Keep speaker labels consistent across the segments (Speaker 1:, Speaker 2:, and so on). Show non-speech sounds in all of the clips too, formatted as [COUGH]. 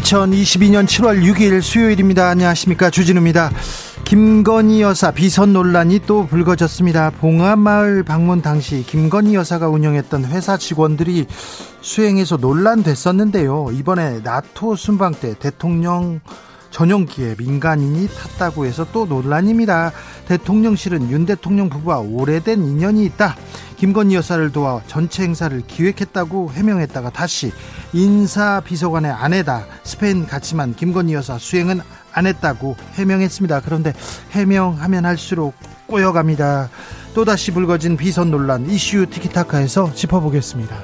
Speaker 1: 2022년 7월 6일 수요일입니다. 안녕하십니까. 주진우입니다. 김건희 여사 비선 논란이 또 불거졌습니다. 봉화마을 방문 당시 김건희 여사가 운영했던 회사 직원들이 수행해서 논란됐었는데요. 이번에 나토 순방 때 대통령 전용기에 민간인이 탔다고 해서 또 논란입니다. 대통령실은 윤 대통령 부부와 오래된 인연이 있다. 김건희 여사를 도와 전체 행사를 기획했다고 해명했다가 다시 인사 비서관의 아내다. 스페인 갔지만 김건희 여사 수행은 안 했다고 해명했습니다. 그런데 해명하면 할수록 꼬여갑니다. 또다시 불거진 비선 논란 이슈 티키타카에서 짚어보겠습니다.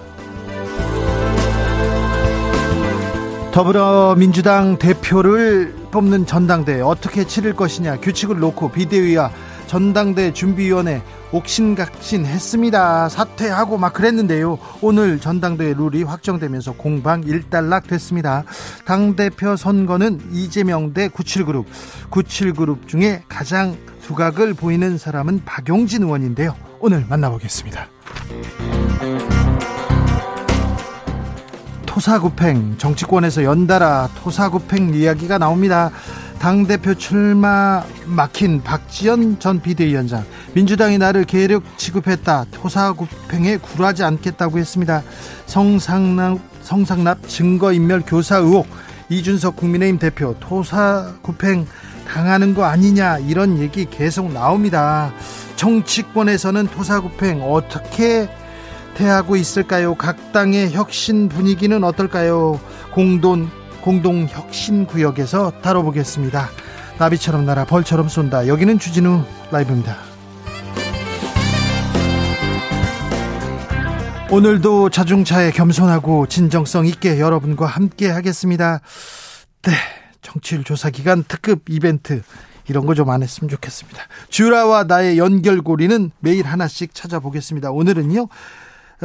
Speaker 1: 더불어민주당 대표를 뽑는 전당대회 어떻게 치를 것이냐 규칙을 놓고 비대위와 전당대 준비위원회 옥신각신 했습니다. 사퇴하고 막 그랬는데요. 오늘 전당대회 룰이 확정되면서 공방 일단락 됐습니다. 당대표 선거는 이재명 대 97그룹. 97그룹 중에 가장 두각을 보이는 사람은 박용진 의원인데요. 오늘 만나보겠습니다. 토사구팽 정치권에서 연달아 토사구팽 이야기가 나옵니다. 당대표 출마 막힌 박지원 전 비대위원장. 민주당이 나를 계력 취급했다. 토사구팽에 굴하지 않겠다고 했습니다. 성상납, 성상납 증거인멸 교사 의혹. 이준석 국민의힘 대표 토사구팽 당하는 거 아니냐 이런 얘기 계속 나옵니다. 정치권에서는 토사구팽 어떻게 대하고 있을까요? 각 당의 혁신 분위기는 어떨까요? 공동 공동 혁신 구역에서 다뤄보겠습니다. 나비처럼 날아 벌처럼 쏜다. 여기는 주진우 라이브입니다. 오늘도 자중차에 겸손하고 진정성 있게 여러분과 함께 하겠습니다. 네. 정치율 조사 기간 특급 이벤트 이런 거 좀 안 했으면 좋겠습니다. 주라와 나의 연결고리는 매일 하나씩 찾아보겠습니다. 오늘은요.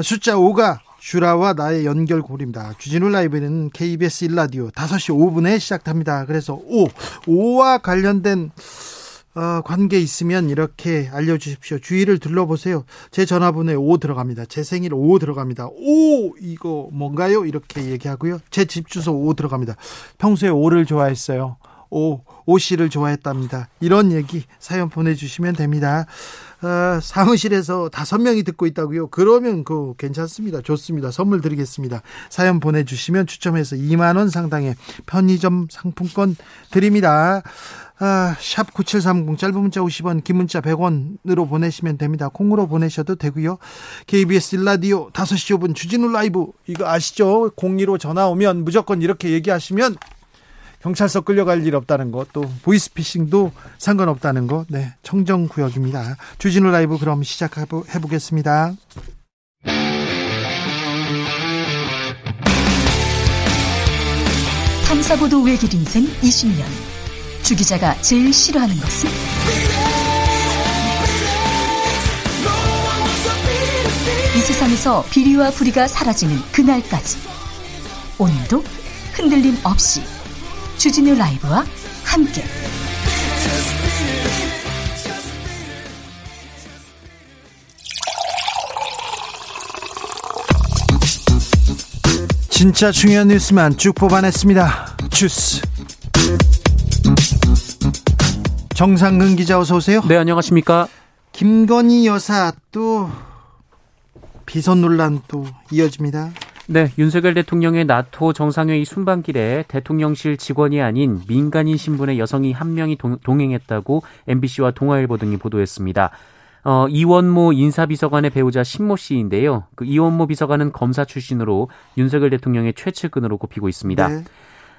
Speaker 1: 숫자 5가 슈라와 나의 연결고리입니다. 주진우 라이브는 KBS 1라디오 5시 5분에 시작합니다. 그래서 5, 5와 관련된 어, 관계 있으면 이렇게 알려주십시오. 주위를 둘러보세요. 제 전화번호에 5 들어갑니다. 제 생일 5 들어갑니다. 5 이거 뭔가요? 이렇게 얘기하고요. 제 집 주소 5 들어갑니다. 평소에 5를 좋아했어요. 5, 5씨를 좋아했답니다. 이런 얘기 사연 보내주시면 됩니다. 어, 사무실에서 다섯 명이 듣고 있다고요? 그러면 그 괜찮습니다. 좋습니다. 선물 드리겠습니다. 사연 보내주시면 추첨해서 2만 원 상당의 편의점 상품권 드립니다. 아, 샵 9730 짧은 문자 50원 긴 문자 100원으로 보내시면 됩니다. 콩으로 보내셔도 되고요. KBS 일라디오 5시 5분 주진우 라이브 이거 아시죠? 02로 전화 오면 무조건 이렇게 얘기하시면 경찰서 끌려갈 일 없다는 것, 또 보이스피싱도 상관없다는 것, 네, 청정구역입니다. 주진우 라이브 그럼 시작해 보겠습니다.
Speaker 2: 탐사보도 외길 인생 20년. 주 기자가 제일 싫어하는 것은? 이 세상에서 비리와 부리가 사라지는 그날까지. 오늘도 흔들림 없이 주진우 라이브와 함께
Speaker 1: 진짜 중요한 뉴스만 쭉 뽑아냈습니다. 주스 정상근 기자 어서 오세요.
Speaker 3: 네 안녕하십니까.
Speaker 1: 김건희 여사 또 비선 논란 또 이어집니다.
Speaker 3: 네, 윤석열 대통령의 나토 정상회의 순방길에 대통령실 직원이 아닌 민간인 신분의 여성이 한 명이 동, 행했다고 MBC와 동아일보 등이 보도했습니다. 어, 이원모 인사비서관의 배우자 신모 씨인데요. 그 이원모 비서관은 검사 출신으로 윤석열 대통령의 최측근으로 꼽히고 있습니다. 네.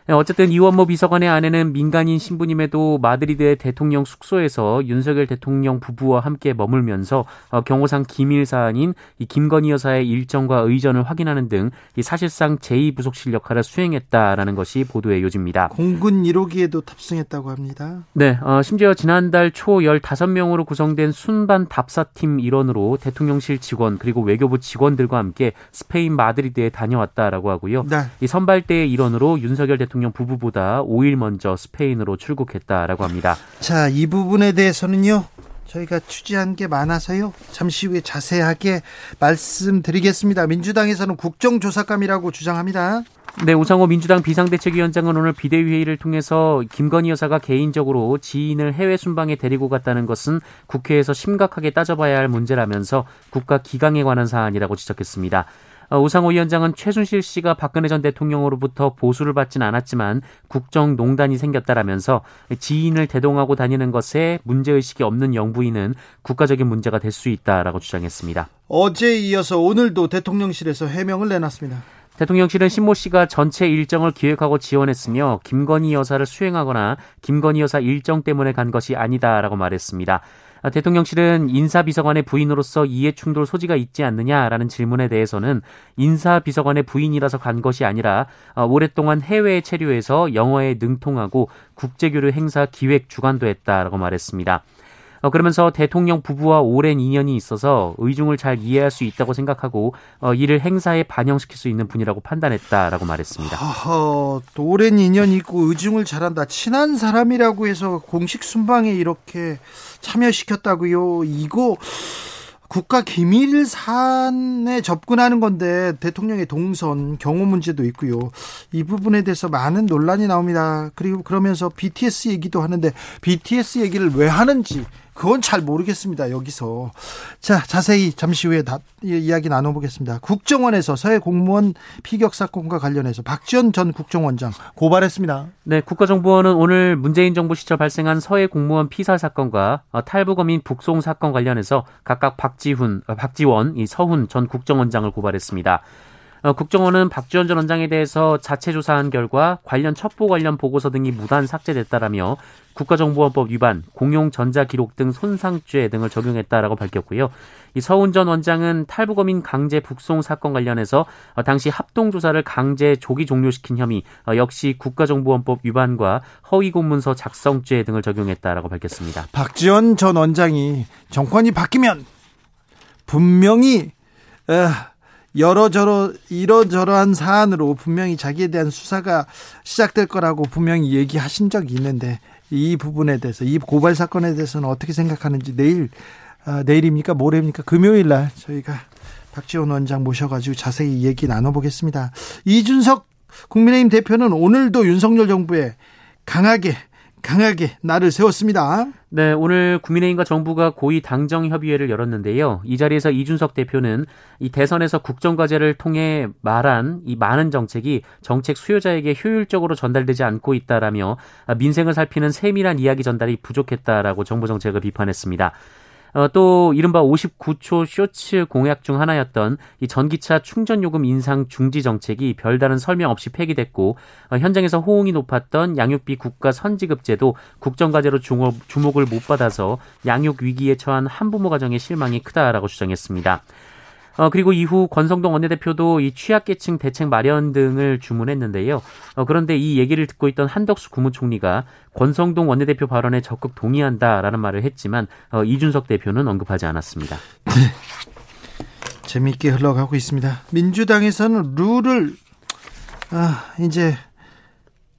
Speaker 3: 네, 어쨌든 이원모 비서관의 아내는 민간인 신부님에도 마드리드의 대통령 숙소에서 윤석열 대통령 부부와 함께 머물면서 어, 경호상 기밀 사안인 이 김건희 여사의 일정과 의전을 확인하는 등 사실상 제2부속실 역할을 수행했다라는 것이 보도의 요지입니다.
Speaker 1: 공군 1호기에도 탑승했다고 합니다.
Speaker 3: 네, 어, 심지어 지난달 초 15명으로 구성된 순반 답사팀 일원으로 대통령실 직원 그리고 외교부 직원들과 함께 스페인 마드리드에 다녀왔다라고 하고요. 네. 이 선발대의 일원으로 윤석열 대통령 대통령 부부보다 5일 먼저 스페인으로 출국했다라고 합니다.
Speaker 1: 자, 이 부분에 대해서는요. 저희가 취재한 게 많아서요. 잠시 후에 자세하게 말씀드리겠습니다. 민주당에서는 국정조사감이라고 주장합니다.
Speaker 3: 네, 우상호 민주당 비상대책위원장은 오늘 비대위회의를 통해서 김건희 여사가 개인적으로 지인을 해외 순방에 데리고 갔다는 것은 국회에서 심각하게 따져봐야 할 문제라면서 국가 기강에 관한 사안이라고 지적했습니다. 어, 우상호 위원장은 최순실 씨가 박근혜 전 대통령으로부터 보수를 받진 않았지만 국정농단이 생겼다라면서 지인을 대동하고 다니는 것에 문제의식이 없는 영부인은 국가적인 문제가 될 수 있다라고 주장했습니다.
Speaker 1: 어제 이어서 오늘도 대통령실에서 해명을 내놨습니다.
Speaker 3: 대통령실은 신모 씨가 전체 일정을 기획하고 지원했으며 김건희 여사를 수행하거나 김건희 여사 일정 때문에 간 것이 아니다라고 말했습니다. 아, 대통령실은 인사비서관의 부인으로서 이해충돌 소지가 있지 않느냐라는 질문에 대해서는 인사비서관의 부인이라서 간 것이 아니라 어, 오랫동안 해외에 체류해서 영어에 능통하고 국제교류 행사 기획 주관도 했다라고 말했습니다. 어, 그러면서 대통령 부부와 오랜 인연이 있어서 의중을 잘 이해할 수 있다고 생각하고 어, 이를 행사에 반영시킬 수 있는 분이라고 판단했다라고 말했습니다.
Speaker 1: 허허, 또 오랜 인연이 있고 의중을 잘한다. 친한 사람이라고 해서 공식 순방에 이렇게 참여시켰다고요. 이거 국가 기밀 사안에 접근하는 건데 대통령의 동선 경호 문제도 있고요. 이 부분에 대해서 많은 논란이 나옵니다. 그리고 그러면서 BTS 얘기도 하는데 BTS 얘기를 왜 하는지 그건 잘 모르겠습니다. 여기서. 자, 자세히 잠시 후에 다, 이야기 나눠보겠습니다. 국정원에서 서해 공무원 피격 사건과 관련해서 박지원 전 국정원장 고발했습니다.
Speaker 3: 네, 국가정보원은 오늘 문재인 정부 시절 발생한 서해 공무원 피살 사건과 어, 탈북어민 북송 사건 관련해서 각각 박지훈, 어, 박지원, 이 서훈 전 국정원장을 고발했습니다. 어, 국정원은 박지원 전 원장에 대해서 자체 조사한 결과 관련 첩보 관련 보고서 등이 무단 삭제됐다라며 국가정보원법 위반, 공용 전자기록 등 손상죄 등을 적용했다라고 밝혔고요. 이 서훈 전 원장은 탈북어민 강제 북송 사건 관련해서 어, 당시 합동조사를 강제 조기 종료시킨 혐의 어, 역시 국가정보원법 위반과 허위공문서 작성죄 등을 적용했다라고 밝혔습니다.
Speaker 1: 박지원 전 원장이 정권이 바뀌면 분명히 여러저러 이러저러한 사안으로 분명히 자기에 대한 수사가 시작될 거라고 분명히 얘기하신 적이 있는데 이 부분에 대해서 이 고발 사건에 대해서는 어떻게 생각하는지 내일 아, 내일입니까 모레입니까 금요일 날 저희가 박지원 원장 모셔가지고 자세히 얘기 나눠보겠습니다. 이준석 국민의힘 대표는 오늘도 윤석열 정부에 강하게 강하게 나를 세웠습니다.
Speaker 3: 네, 오늘 국민의힘과 정부가 고위 당정 협의회를 열었는데요. 이 자리에서 이준석 대표는 이 대선에서 국정과제를 통해 말한 이 많은 정책이 정책 수요자에게 효율적으로 전달되지 않고 있다라며 민생을 살피는 세밀한 이야기 전달이 부족했다라고 정부 정책을 비판했습니다. 어, 또 이른바 59초 쇼츠 공약 중 하나였던 이 전기차 충전 요금 인상 중지 정책이 별다른 설명 없이 폐기됐고 어, 현장에서 호응이 높았던 양육비 국가 선지급제도 국정과제로 주목을 못 받아서 양육 위기에 처한 한부모 가정의 실망이 크다라고 주장했습니다. 어, 그리고 이후 권성동 원내대표도 이 취약계층 대책 마련 등을 주문했는데요. 어, 그런데 이 얘기를 듣고 있던 한덕수 국무총리가 권성동 원내대표 발언에 적극 동의한다라는 말을 했지만 어, 이준석 대표는 언급하지 않았습니다. 네.
Speaker 1: 재미있게 흘러가고 있습니다. 민주당에서는 룰을 아, 이제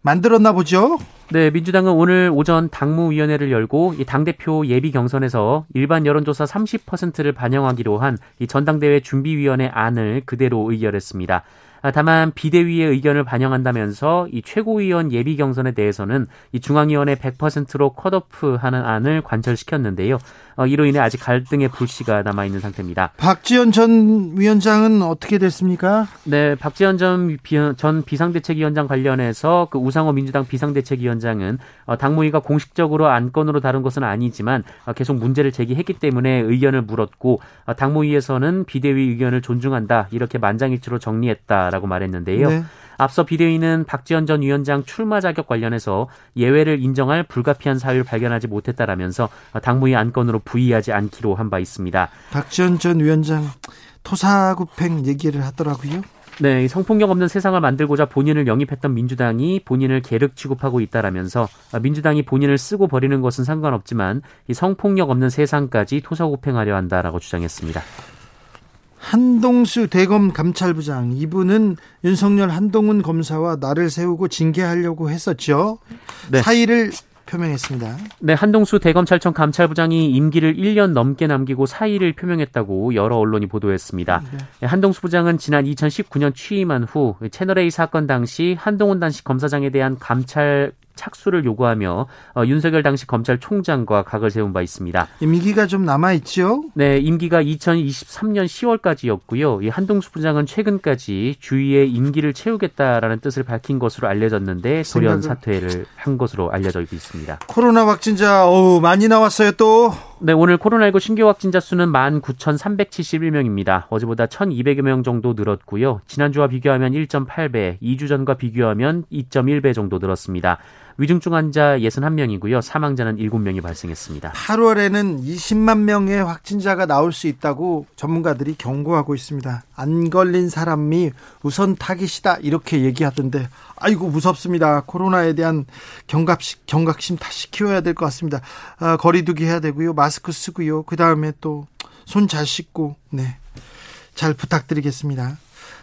Speaker 1: 만들었나 보죠?
Speaker 3: 네, 민주당은 오늘 오전 당무위원회를 열고 이 당대표 예비 경선에서 일반 여론조사 30%를 반영하기로 한 이 전당대회 준비위원회 안을 그대로 의결했습니다. 아, 다만 비대위의 의견을 반영한다면서 이 최고위원 예비 경선에 대해서는 이 중앙위원회 100%로 컷오프하는 안을 관철시켰는데요. 어, 이로 인해 아직 갈등의 불씨가 남아 있는 상태입니다.
Speaker 1: 박지원 전 위원장은 어떻게 됐습니까?
Speaker 3: 네, 박지원 전, 비, 전 비상대책위원장 관련해서 그 우상호 민주당 비상대책위원장은 어, 당무위가 공식적으로 안건으로 다룬 것은 아니지만 어, 계속 문제를 제기했기 때문에 의견을 물었고 어, 당무위에서는 비대위 의견을 존중한다 이렇게 만장일치로 정리했다 라고 말했는데요. 네. 앞서 비대위는 박지원 전 위원장 출마 자격 관련해서 예외를 인정할 불가피한 사유를 발견하지 못했다라면서 당무위 안건으로 부의하지 않기로 한 바 있습니다.
Speaker 1: 박지원 전 위원장 토사구팽 얘기를 하더라고요.
Speaker 3: 네, 성폭력 없는 세상을 만들고자 본인을 영입했던 민주당이 본인을 계륵 취급하고 있다라면서 민주당이 본인을 쓰고 버리는 것은 상관없지만 이 성폭력 없는 세상까지 토사구팽하려 한다라고 주장했습니다.
Speaker 1: 한동수 대검 감찰부장 이분은 윤석열 한동훈 검사와 나를 세우고 징계하려고 했었죠. 네. 사의를 표명했습니다.
Speaker 3: 네, 한동수 대검찰청 감찰부장이 임기를 1년 넘게 남기고 사의를 표명했다고 여러 언론이 보도했습니다. 네. 네 한동수 부장은 지난 2019년 취임한 후 채널A 사건 당시 한동훈 당시 검사장에 대한 감찰 착수를 요구하며 어, 윤석열 당시 검찰총장과 각을 세운 바 있습니다.
Speaker 1: 임기가 좀 남아 있죠?
Speaker 3: 네, 임기가 2023년 10월까지였고요. 이 한동수 부장은 최근까지 주위에 임기를 채우겠다라는 뜻을 밝힌 것으로 알려졌는데 돌연 사퇴를 한 것으로 알려져 있습니다.
Speaker 1: 코로나 확진자 어우 많이 나왔어요 또.
Speaker 3: 네, 오늘 코로나19 신규 확진자 수는 19,371명입니다. 어제보다 1,200여 명 정도 늘었고요. 지난주와 비교하면 1.8배, 2주 전과 비교하면 2.1배 정도 늘었습니다. 위중증 환자 61명이고요. 사망자는 7명이 발생했습니다.
Speaker 1: 8월에는 20만 명의 확진자가 나올 수 있다고 전문가들이 경고하고 있습니다. 안 걸린 사람이 우선 타깃이다 이렇게 얘기하던데 아이고 무섭습니다. 코로나에 대한 경각심, 경각심 다시 키워야 될 것 같습니다. 아, 거리두기 해야 되고요. 마스크 쓰고요. 그 다음에 또 손 잘 씻고 네. 잘 부탁드리겠습니다.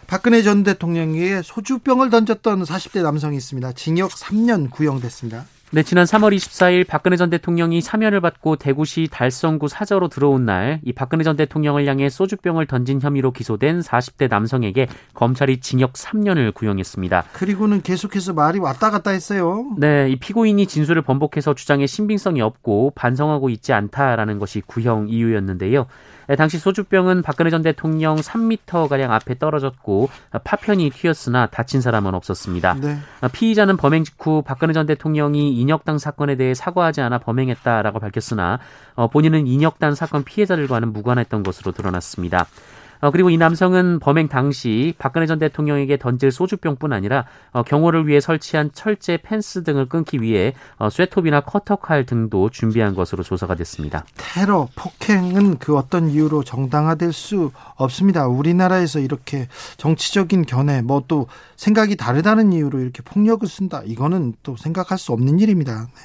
Speaker 1: 박근혜 전 대통령에게 소주병을 던졌던 40대 남성이 있습니다. 징역 3년 구형됐습니다.
Speaker 3: 네, 지난 3월 24일 박근혜 전 대통령이 사면을 받고 대구시 달성구 사저로 들어온 날, 이 박근혜 전 대통령을 향해 소주병을 던진 혐의로 기소된 40대 남성에게 검찰이 징역 3년을 구형했습니다.
Speaker 1: 그리고는 계속해서 말이 왔다 갔다 했어요.
Speaker 3: 네, 이 피고인이 진술을 번복해서 주장에 신빙성이 없고 반성하고 있지 않다라는 것이 구형 이유였는데요. 네, 당시 소주병은 박근혜 전 대통령 3미터가량 앞에 떨어졌고 파편이 튀었으나 다친 사람은 없었습니다. 네. 피의자는 범행 직후 박근혜 전 대통령이 인혁당 사건에 대해 사과하지 않아 범행했다라고 밝혔으나 어, 본인은 인혁당 사건 피해자들과는 무관했던 것으로 드러났습니다. 어, 그리고 이 남성은 범행 당시 박근혜 전 대통령에게 던질 소주병뿐 아니라 어, 경호를 위해 설치한 철제 펜스 등을 끊기 위해 어, 쇠톱이나 커터칼 등도 준비한 것으로 조사가 됐습니다.
Speaker 1: 테러, 폭행은 그 어떤 이유로 정당화될 수 없습니다. 우리나라에서 이렇게 정치적인 견해, 뭐 또 생각이 다르다는 이유로 이렇게 폭력을 쓴다. 이거는 또 생각할 수 없는 일입니다. 네.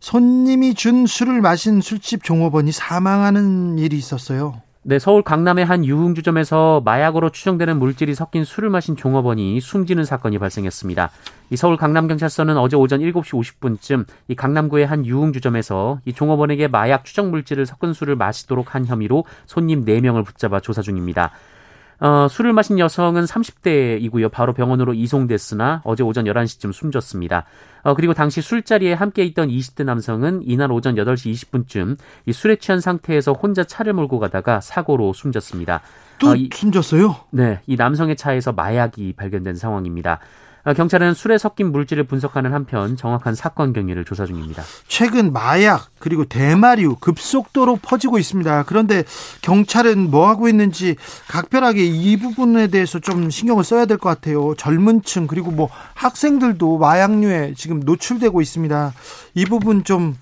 Speaker 1: 손님이 준 술을 마신 술집 종업원이 사망하는 일이 있었어요.
Speaker 3: 네, 서울 강남의 한 유흥주점에서 마약으로 추정되는 물질이 섞인 술을 마신 종업원이 숨지는 사건이 발생했습니다. 이 서울 강남경찰서는 어제 오전 7시 50분쯤 이 강남구의 한 유흥주점에서 이 종업원에게 마약 추정 물질을 섞은 술을 마시도록 한 혐의로 손님 4명을 붙잡아 조사 중입니다. 어, 술을 마신 여성은 30대이고요. 바로 병원으로 이송됐으나 어제 오전 11시쯤 숨졌습니다. 어, 그리고 당시 술자리에 함께 있던 20대 남성은 이날 오전 8시 20분쯤 이 술에 취한 상태에서 혼자 차를 몰고 가다가 사고로 숨졌습니다.
Speaker 1: 또 어, 이, 숨졌어요?
Speaker 3: 네, 이 남성의 차에서 마약이 발견된 상황입니다. 아, 경찰은 술에 섞인 물질을 분석하는 한편 정확한 사건 경위를 조사 중입니다.
Speaker 1: 최근 마약 그리고 대마류 급속도로 퍼지고 있습니다. 그런데 경찰은 뭐 하고 있는지 각별하게 이 부분에 대해서 좀 신경을 써야 될 것 같아요. 젊은층 그리고 뭐 학생들도 마약류에 지금 노출되고 있습니다. 이 부분 좀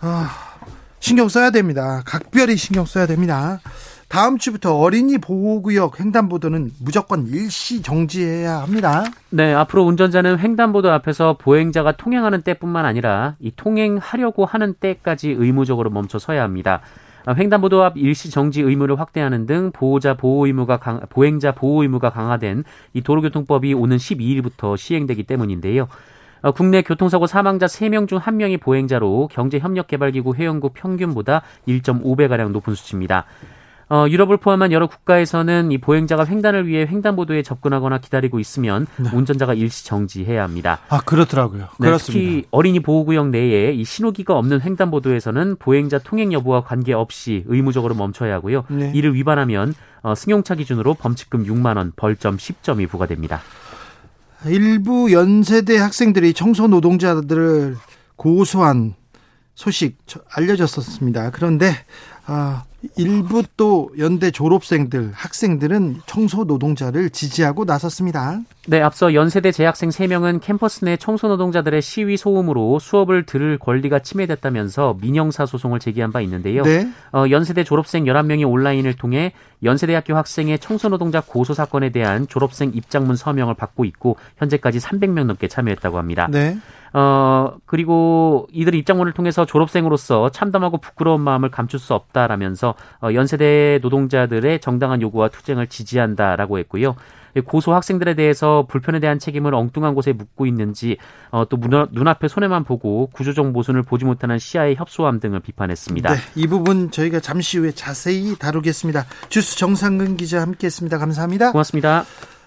Speaker 1: 아, 신경 써야 됩니다. 각별히 신경 써야 됩니다. 다음 주부터 어린이 보호구역 횡단보도는 무조건 일시 정지해야 합니다.
Speaker 3: 네, 앞으로 운전자는 횡단보도 앞에서 보행자가 통행하는 때뿐만 아니라 이 통행하려고 하는 때까지 의무적으로 멈춰 서야 합니다. 아, 횡단보도 앞 일시 정지 의무를 확대하는 등 보호자 보호 의무가 강, 보행자 보호 의무가 강화된 이 도로교통법이 오는 12일부터 시행되기 때문인데요. 어, 국내 교통사고 사망자 3명 중 1명이 보행자로 경제협력개발기구 회원국 평균보다 1.5배가량 높은 수치입니다. 어, 유럽을 포함한 여러 국가에서는 이 보행자가 횡단을 위해 횡단보도에 접근하거나 기다리고 있으면 네. 운전자가 일시 정지해야 합니다.
Speaker 1: 아 그렇더라고요. 네, 그렇습니다.
Speaker 3: 특히 어린이 보호구역 내에 이 신호기가 없는 횡단보도에서는 보행자 통행 여부와 관계없이 의무적으로 멈춰야 하고요. 네. 이를 위반하면 어, 승용차 기준으로 범칙금 6만 원, 벌점 10점이 부과됩니다.
Speaker 1: 일부 연세대 학생들이 청소 노동자들을 고소한 소식 알려졌었습니다. 그런데 아, 일부 또 연대 졸업생들, 학생들은 청소 노동자를 지지하고 나섰습니다.
Speaker 3: 네, 앞서 연세대 재학생 3명은 캠퍼스 내 청소 노동자들의 시위 소음으로 수업을 들을 권리가 침해됐다면서 민영사 소송을 제기한 바 있는데요. 네. 어, 연세대 졸업생 11명이 온라인을 통해 연세대학교 학생의 청소 노동자 고소 사건에 대한 졸업생 입장문 서명을 받고 있고 현재까지 300명 넘게 참여했다고 합니다. 네. 어, 그리고 이들 입장문을 통해서 졸업생으로서 참담하고 부끄러운 마음을 감출 수 없다라면서 어, 연세대 노동자들의 정당한 요구와 투쟁을 지지한다라고 했고요. 고소 학생들에 대해서 불편에 대한 책임을 엉뚱한 곳에 묻고 있는지 어, 또 눈앞에 손해만 보고 구조적 모순을 보지 못하는 시야의 협소함 등을 비판했습니다.
Speaker 1: 네, 이 부분 저희가 잠시 후에 자세히 다루겠습니다. 주스 정상근 기자 함께했습니다. 감사합니다.
Speaker 3: 고맙습니다.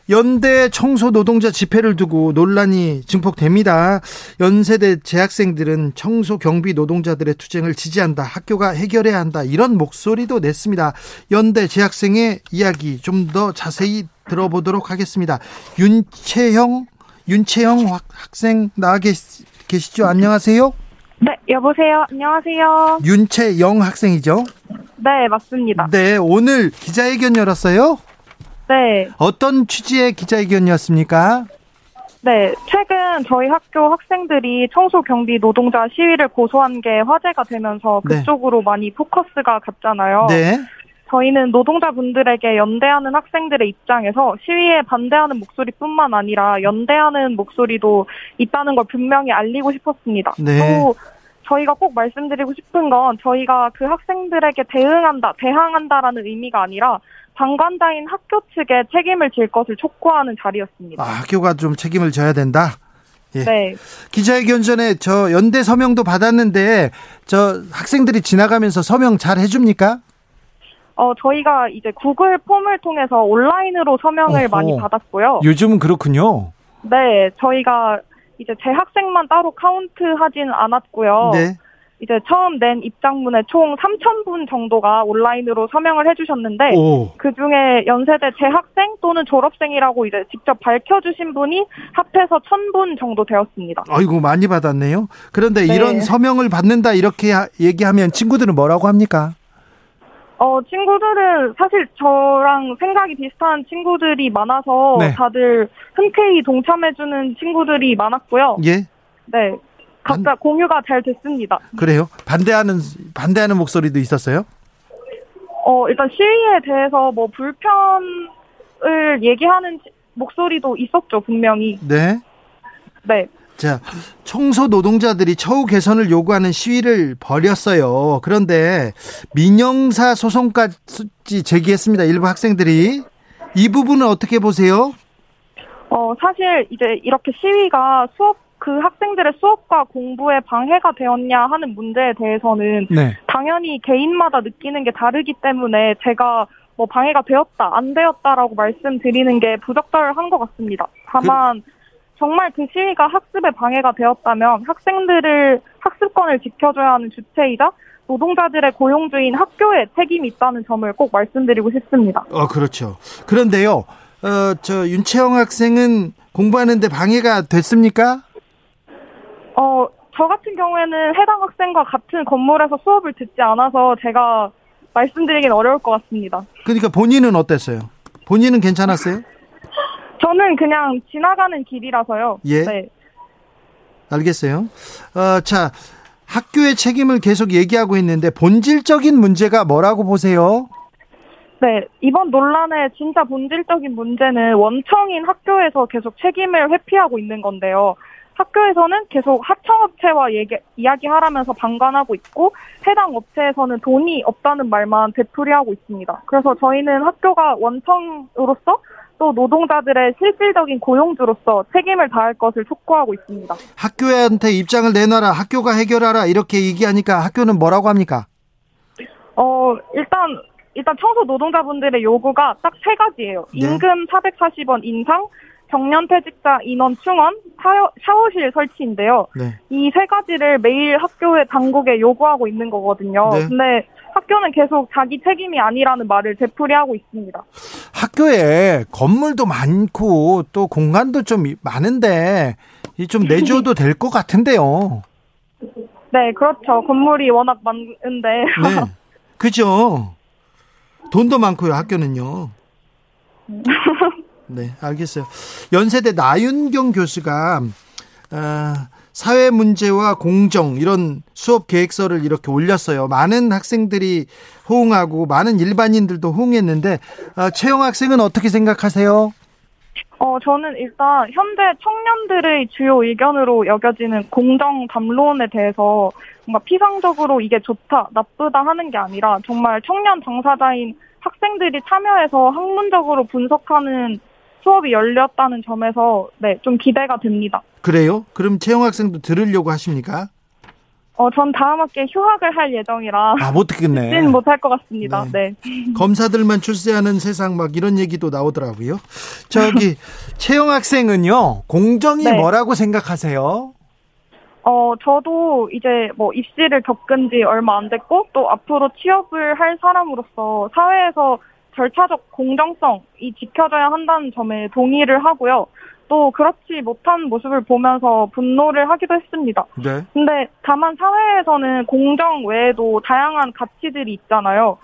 Speaker 1: 연대 청소 노동자 집회를 두고 논란이 증폭됩니다. 연세대 재학생들은 청소 경비 노동자들의 투쟁을 지지한다. 학교가 해결해야 한다. 이런 목소리도 냈습니다. 연대 재학생의 이야기 좀 더 자세히 들어보도록 하겠습니다. 윤채형 윤채형 학생 나와 계시죠? 안녕하세요.
Speaker 4: 네, 여보세요. 안녕하세요.
Speaker 1: 윤채영 학생이죠?
Speaker 4: 네, 맞습니다.
Speaker 1: 네, 오늘 기자회견 열었어요?
Speaker 4: 네.
Speaker 1: 어떤 취지의 기자회견이었습니까?
Speaker 4: 네, 최근 저희 학교 학생들이 청소 경비 노동자 시위를 고소한 게 화제가 되면서 네. 그쪽으로 네. 많이 포커스가 갔잖아요. 네. 저희는 노동자분들에게 연대하는 학생들의 입장에서 시위에 반대하는 목소리뿐만 아니라 연대하는 목소리도 있다는 걸 분명히 알리고 싶었습니다. 네. 또 저희가 꼭 말씀드리고 싶은 건 저희가 그 학생들에게 대응한다, 대항한다라는 의미가 아니라 방관자인 학교 측에 책임을 질 것을 촉구하는 자리였습니다.
Speaker 1: 아, 학교가 좀 책임을 져야 된다.
Speaker 4: 예. 네.
Speaker 1: 기자회견 전에 저 연대 서명도 받았는데 저 학생들이 지나가면서 서명 잘 해줍니까?
Speaker 4: 어 저희가 이제 구글 폼을 통해서 온라인으로 서명을 어허. 많이 받았고요.
Speaker 1: 요즘은 그렇군요.
Speaker 4: 네, 저희가 이제 재학생만 따로 카운트 하진 않았고요. 네. 이제 처음 낸 입장문에 총 3,000분 정도가 온라인으로 서명을 해주셨는데 그 중에 연세대 재학생 또는 졸업생이라고 이제 직접 밝혀주신 분이 합해서 1,000분 정도 되었습니다.
Speaker 1: 아이고 많이 받았네요. 그런데 네. 이런 서명을 받는다 이렇게 얘기하면 친구들은 뭐라고 합니까?
Speaker 4: 어, 친구들은 사실 저랑 생각이 비슷한 친구들이 많아서 네. 다들 흔쾌히 동참해주는 친구들이 많았고요.
Speaker 1: 예.
Speaker 4: 네. 각자 반... 공유가 잘 됐습니다.
Speaker 1: 그래요? 반대하는 반대하는 목소리도 있었어요?
Speaker 4: 어 일단 시위에 대해서 뭐 불편을 얘기하는 목소리도 있었죠 분명히.
Speaker 1: 네.
Speaker 4: 네.
Speaker 1: 자, 청소 노동자들이 처우 개선을 요구하는 시위를 벌였어요. 그런데 민영사 소송까지 제기했습니다. 일부 학생들이 이 부분은 어떻게 보세요?
Speaker 4: 어, 사실 이제 이렇게 시위가 수업 그 학생들의 수업과 공부에 방해가 되었냐 하는 문제에 대해서는 네. 당연히 개인마다 느끼는 게 다르기 때문에 제가 뭐 방해가 되었다, 안 되었다라고 말씀드리는 게 부적절한 것 같습니다. 다만 그... 정말 그 시위가 학습에 방해가 되었다면 학생들을 학습권을 지켜줘야 하는 주체이자 노동자들의 고용주인 학교에 책임이 있다는 점을 꼭 말씀드리고 싶습니다.
Speaker 1: 어, 그렇죠. 그런데요, 어, 저 윤채영 학생은 공부하는데 방해가 됐습니까?
Speaker 4: 어, 저 같은 경우에는 해당 학생과 같은 건물에서 수업을 듣지 않아서 제가 말씀드리긴 어려울 것 같습니다.
Speaker 1: 그러니까 본인은 어땠어요? 본인은 괜찮았어요? [LAUGHS]
Speaker 4: 저는 그냥 지나가는 길이라서요.
Speaker 1: 예. 네. 알겠어요. 어, 자, 학교의 책임을 계속 얘기하고 있는데 본질적인 문제가 뭐라고 보세요?
Speaker 4: 네, 이번 논란의 진짜 본질적인 문제는 원청인 학교에서 계속 책임을 회피하고 있는 건데요. 학교에서는 계속 하청업체와 얘기, 이야기하라면서 방관하고 있고 해당 업체에서는 돈이 없다는 말만 되풀이하고 있습니다. 그래서 저희는 학교가 원청으로서 또 노동자들의 실질적인 고용주로서 책임을 다할 것을 촉구하고 있습니다.
Speaker 1: 학교한테 입장을 내놔라, 학교가 해결하라 이렇게 얘기하니까 학교는 뭐라고 합니까?
Speaker 4: 어 일단 일단 청소 노동자분들의 요구가 딱 세 가지예요. 네. 임금 440원 인상, 정년퇴직자 인원 충원, 샤워, 실 설치인데요. 네. 이 세 가지를 매일 학교의 당국에 요구하고 있는 거거든요. 네. 근데 학교는 계속 자기 책임이 아니라는 말을 되풀이하고 있습니다.
Speaker 1: 학교에 건물도 많고 또 공간도 좀 많은데 좀 내줘도 [LAUGHS] 될 것 같은데요.
Speaker 4: 네, 그렇죠. 건물이 워낙 많은데.
Speaker 1: 네. [LAUGHS] 그죠. 돈도 많고요, 학교는요. [LAUGHS] 네, 알겠어요. 연세대 나윤경 교수가 어, 사회 문제와 공정 이런 수업 계획서를 이렇게 올렸어요. 많은 학생들이 호응하고 많은 일반인들도 호응했는데 어, 채용 학생은 어떻게 생각하세요?
Speaker 4: 어, 저는 일단 현재 청년들의 주요 의견으로 여겨지는 공정 담론에 대해서 뭔가 피상적으로 이게 좋다, 나쁘다 하는 게 아니라 정말 청년 당사자인 학생들이 참여해서 학문적으로 분석하는 수업이 열렸다는 점에서 네, 좀 기대가 됩니다.
Speaker 1: 그래요? 그럼 채용 학생도 들으려고 하십니까?
Speaker 4: 어, 전 다음 학기에 휴학을 할 예정이라.
Speaker 1: 아, 못 듣겠네. [LAUGHS]
Speaker 4: 듣진 못할 것 같습니다. 네.
Speaker 1: 네. 검사들만 출세하는 세상 막 이런 얘기도 나오더라고요. 저기, [LAUGHS] 채용 학생은요, 공정이 네. 뭐라고 생각하세요?
Speaker 4: 어, 저도 이제 뭐 입시를 겪은 지 얼마 안 됐고, 또 앞으로 취업을 할 사람으로서 사회에서 절차적 공정성이 지켜져야 한다는 점에 동의를 하고요. 또 그렇지 못한 모습을 보면서 분노를 하기도 했습니다. 네. 근데 다만 사회에서는 공정 외에도 다양한 가치들이 있잖아요.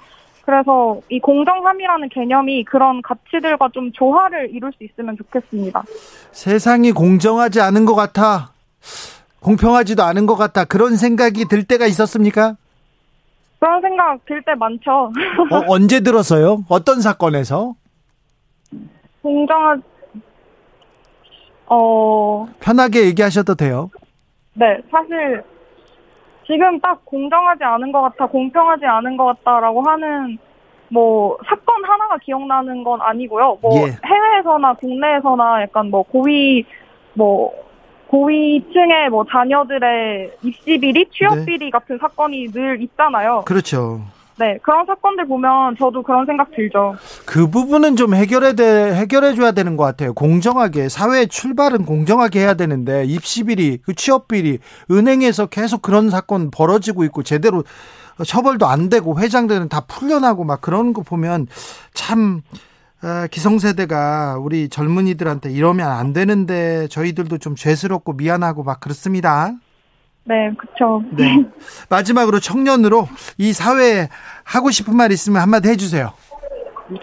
Speaker 4: 그래서 이 공정함이라는 개념이 그런 가치들과 좀 조화를 이룰 수 있으면 좋겠습니다.
Speaker 1: 세상이 공정하지 않은 것 같아. 공평하지도 않은 것 같다. 그런 생각이 들 때가 있었습니까?
Speaker 4: 그런 생각 들 때 많죠.
Speaker 1: 어, [LAUGHS] 언제 들었어요? 어떤 사건에서?
Speaker 4: 공정하, 어.
Speaker 1: 편하게 얘기하셔도 돼요.
Speaker 4: 네, 사실, 지금 딱 공정하지 않은 것 같아, 공평하지 않은 것 같다라고 하는, 뭐, 사건 하나가 기억나는 건 아니고요. 뭐, 예. 해외에서나 국내에서나 약간 뭐, 고위, 뭐, 고위층의 뭐 자녀들의 입시 비리, 취업 네. 비리 같은 사건이 늘 있잖아요.
Speaker 1: 그렇죠.
Speaker 4: 네, 그런 사건들 보면 저도 그런 생각 들죠.
Speaker 1: 그 부분은 좀 해결해 돼, 해결해 줘야 되는 것 같아요. 공정하게 사회의 출발은 공정하게 해야 되는데 입시 비리, 그 취업 비리, 은행에서 계속 그런 사건 벌어지고 있고 제대로 처벌도 안 되고 회장들은 다 풀려나고 막 그런 거 보면 참 아, 기성세대가 우리 젊은이들한테 이러면 안 되는데 저희들도 좀 죄스럽고 미안하고 막 그렇습니다.
Speaker 4: 네, 그렇죠.
Speaker 1: 네. [LAUGHS] 마지막으로 청년으로 이 사회에 하고 싶은 말 있으면 한마디 해주세요.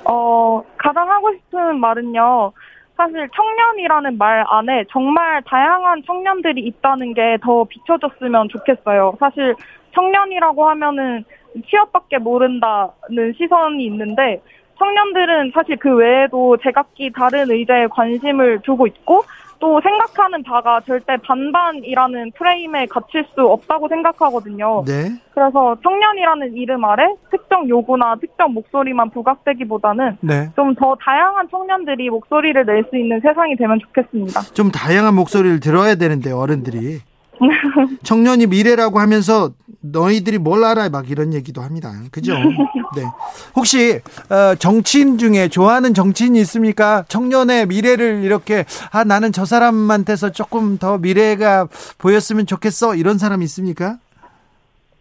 Speaker 4: 어, 가장 하고 싶은 말은요. 사실 청년이라는 말 안에 정말 다양한 청년들이 있다는 게 더 비춰졌으면 좋겠어요. 사실 청년이라고 하면은 취업밖에 모른다는 시선이 있는데 청년들은 사실 그 외에도 제각기 다른 의제에 관심을 두고 있고 또 생각하는 바가 절대 반반이라는 프레임에 갇힐 수 없다고 생각하거든요. 네. 그래서 청년이라는 이름 아래 특정 요구나 특정 목소리만 부각되기보다는 네. 좀더 다양한 청년들이 목소리를 낼 수 있는 세상이 되면 좋겠습니다.
Speaker 1: 좀 다양한 목소리를 들어야 되는데 어른들이 [LAUGHS] 청년이 미래라고 하면서 너희들이 뭘 알아 막 이런 얘기도 합니다. 그죠? 네. 혹시 어, 정치인 중에 좋아하는 정치인이 있습니까? 청년의 미래를 이렇게 아 나는 저 사람한테서 조금 더 미래가 보였으면 좋겠어 이런 사람 있습니까?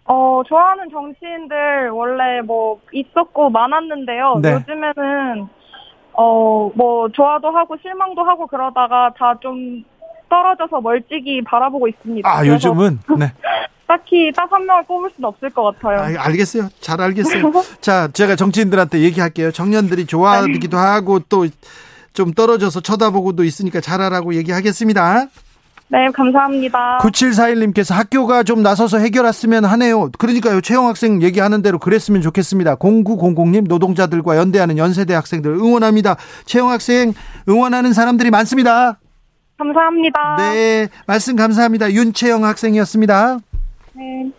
Speaker 4: 어 좋아하는 정치인들 원래 뭐 있었고 많았는데요. 네. 요즘에는 어 뭐 좋아도 하고 실망도 하고 그러다가 다좀 떨어져서 멀찍이 바라보고 있습니다.
Speaker 1: 아, 요즘은? 네. [LAUGHS]
Speaker 4: 딱히 딱 한 명을 꼽을 수는 없을 것 같아요.
Speaker 1: 아, 알겠어요. 잘 알겠어요. [LAUGHS] 자, 제가 정치인들한테 얘기할게요. 청년들이 좋아하기도 네. 하고 또 좀 떨어져서 쳐다보고도 있으니까 잘하라고 얘기하겠습니다.
Speaker 4: 네, 감사합니다.
Speaker 1: 9741님께서 학교가 좀 나서서 해결했으면 하네요. 그러니까요, 채용 학생 얘기하는 대로 그랬으면 좋겠습니다. 0900님, 노동자들과 연대하는 연세대 학생들 응원합니다. 채용 학생 응원하는 사람들이 많습니다.
Speaker 4: 감사합니다.
Speaker 1: 네, 말씀 감사합니다. 윤채영 학생이었습니다. 네.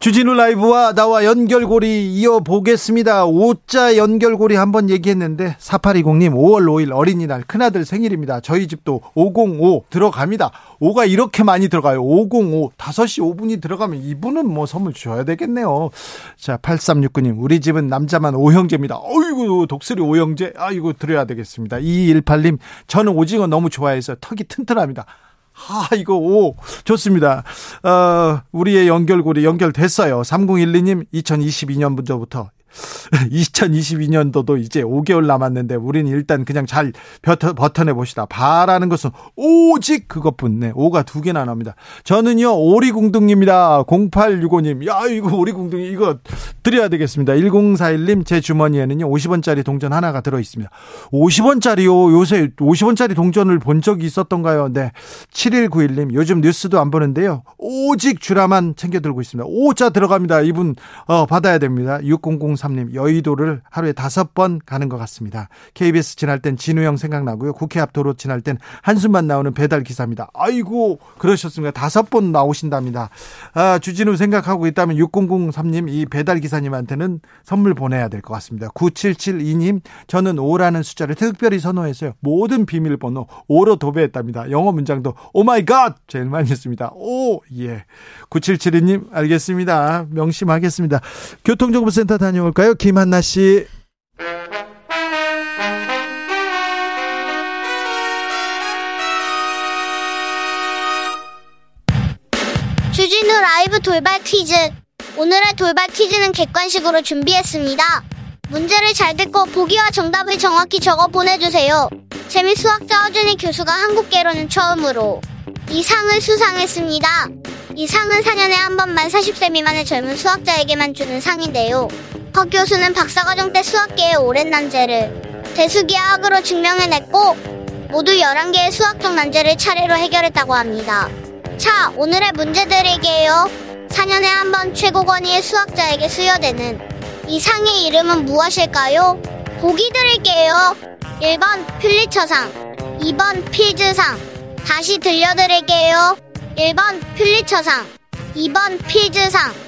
Speaker 1: 주진우 라이브와 나와 연결고리 이어보겠습니다. 5자 연결고리 한번 얘기했는데 4820님 5월 5일 어린이날 큰아들 생일입니다. 저희 집도 505 들어갑니다. 5가 이렇게 많이 들어가요. 505 5시 5분이 들어가면 이분은 뭐 선물 줘야 되겠네요. 자 8369님 우리 집은 남자만 오형제입니다. 어이구 독수리 오형제 아이고 드려야 되겠습니다. 2218님 저는 오징어 너무 좋아해서 턱이 튼튼합니다. 아, 이거, 오, 좋습니다. 어, 우리의 연결고리 연결됐어요. 3012님, 2022년부터 [LAUGHS] 2022년도도 이제 5개월 남았는데 우리는 일단 그냥 잘 버텨, 버텨내 봅시다. 바라는 것은 오직 그것뿐. 네, 오가 두 개나 나옵니다. 저는요, 오리궁둥입니다. 0865님. 야, 이거 오리궁둥이 이거 드려야 되겠습니다. 1041님 제 주머니에는요, 50원짜리 동전 하나가 들어 있습니다. 50원짜리요. 요새 50원짜리 동전을 본 적이 있었던가요? 네. 7191님 요즘 뉴스도 안 보는데요. 오직 주라만 챙겨 들고 있습니다. 오자 들어갑니다. 이분 어, 받아야 됩니다. 6003님 여의도를 하루에 다섯 번 가는 것 같습니다. KBS 지날 땐 진우 형 생각나고요. 국회 앞 도로 지날 땐 한숨만 나오는 배달 기사입니다. 아이고 그러셨습니다. 다섯 번 나오신답니다. 아, 주진우 생각하고 있다면 6003님 이 배달 기사님한테는 선물 보내야 될 것 같습니다. 9772님 저는 5라는 숫자를 특별히 선호했어요. 모든 비밀번호 5로 도배했답니다. 영어 문장도 oh my god 제일 많이 했습니다. oh yeah. 9772님 알겠습니다. 명심하겠습니다. 교통정보센터 다녀 올까요? 김한나 씨.
Speaker 5: 주진우 라이브 돌발 퀴즈. 오늘의 돌발 퀴즈는 객관식으로 준비했습니다. 문제를 잘 듣고 보기와 정답을 정확히 적어 보내주세요. 재미 수학자 허준희 교수가 한국계로는 처음으로 이 상을 수상했습니다. 이 상은 4년에 한 번만 40세 미만의 젊은 수학자에게만 주는 상인데요. 허 교수는 박사과정 때 수학계의 오랜 난제를 대수기하학으로 증명해냈고 모두 11개의 수학적 난제를 차례로 해결했다고 합니다. 자, 오늘의 문제 드릴게요. 4년에 한 번 최고 권위의 수학자에게 수여되는 이 상의 이름은 무엇일까요? 보기 드릴게요. 1번 퓰리처상, 2번 필즈상. 다시 들려드릴게요. 1번 퓰리처상, 2번 필즈상.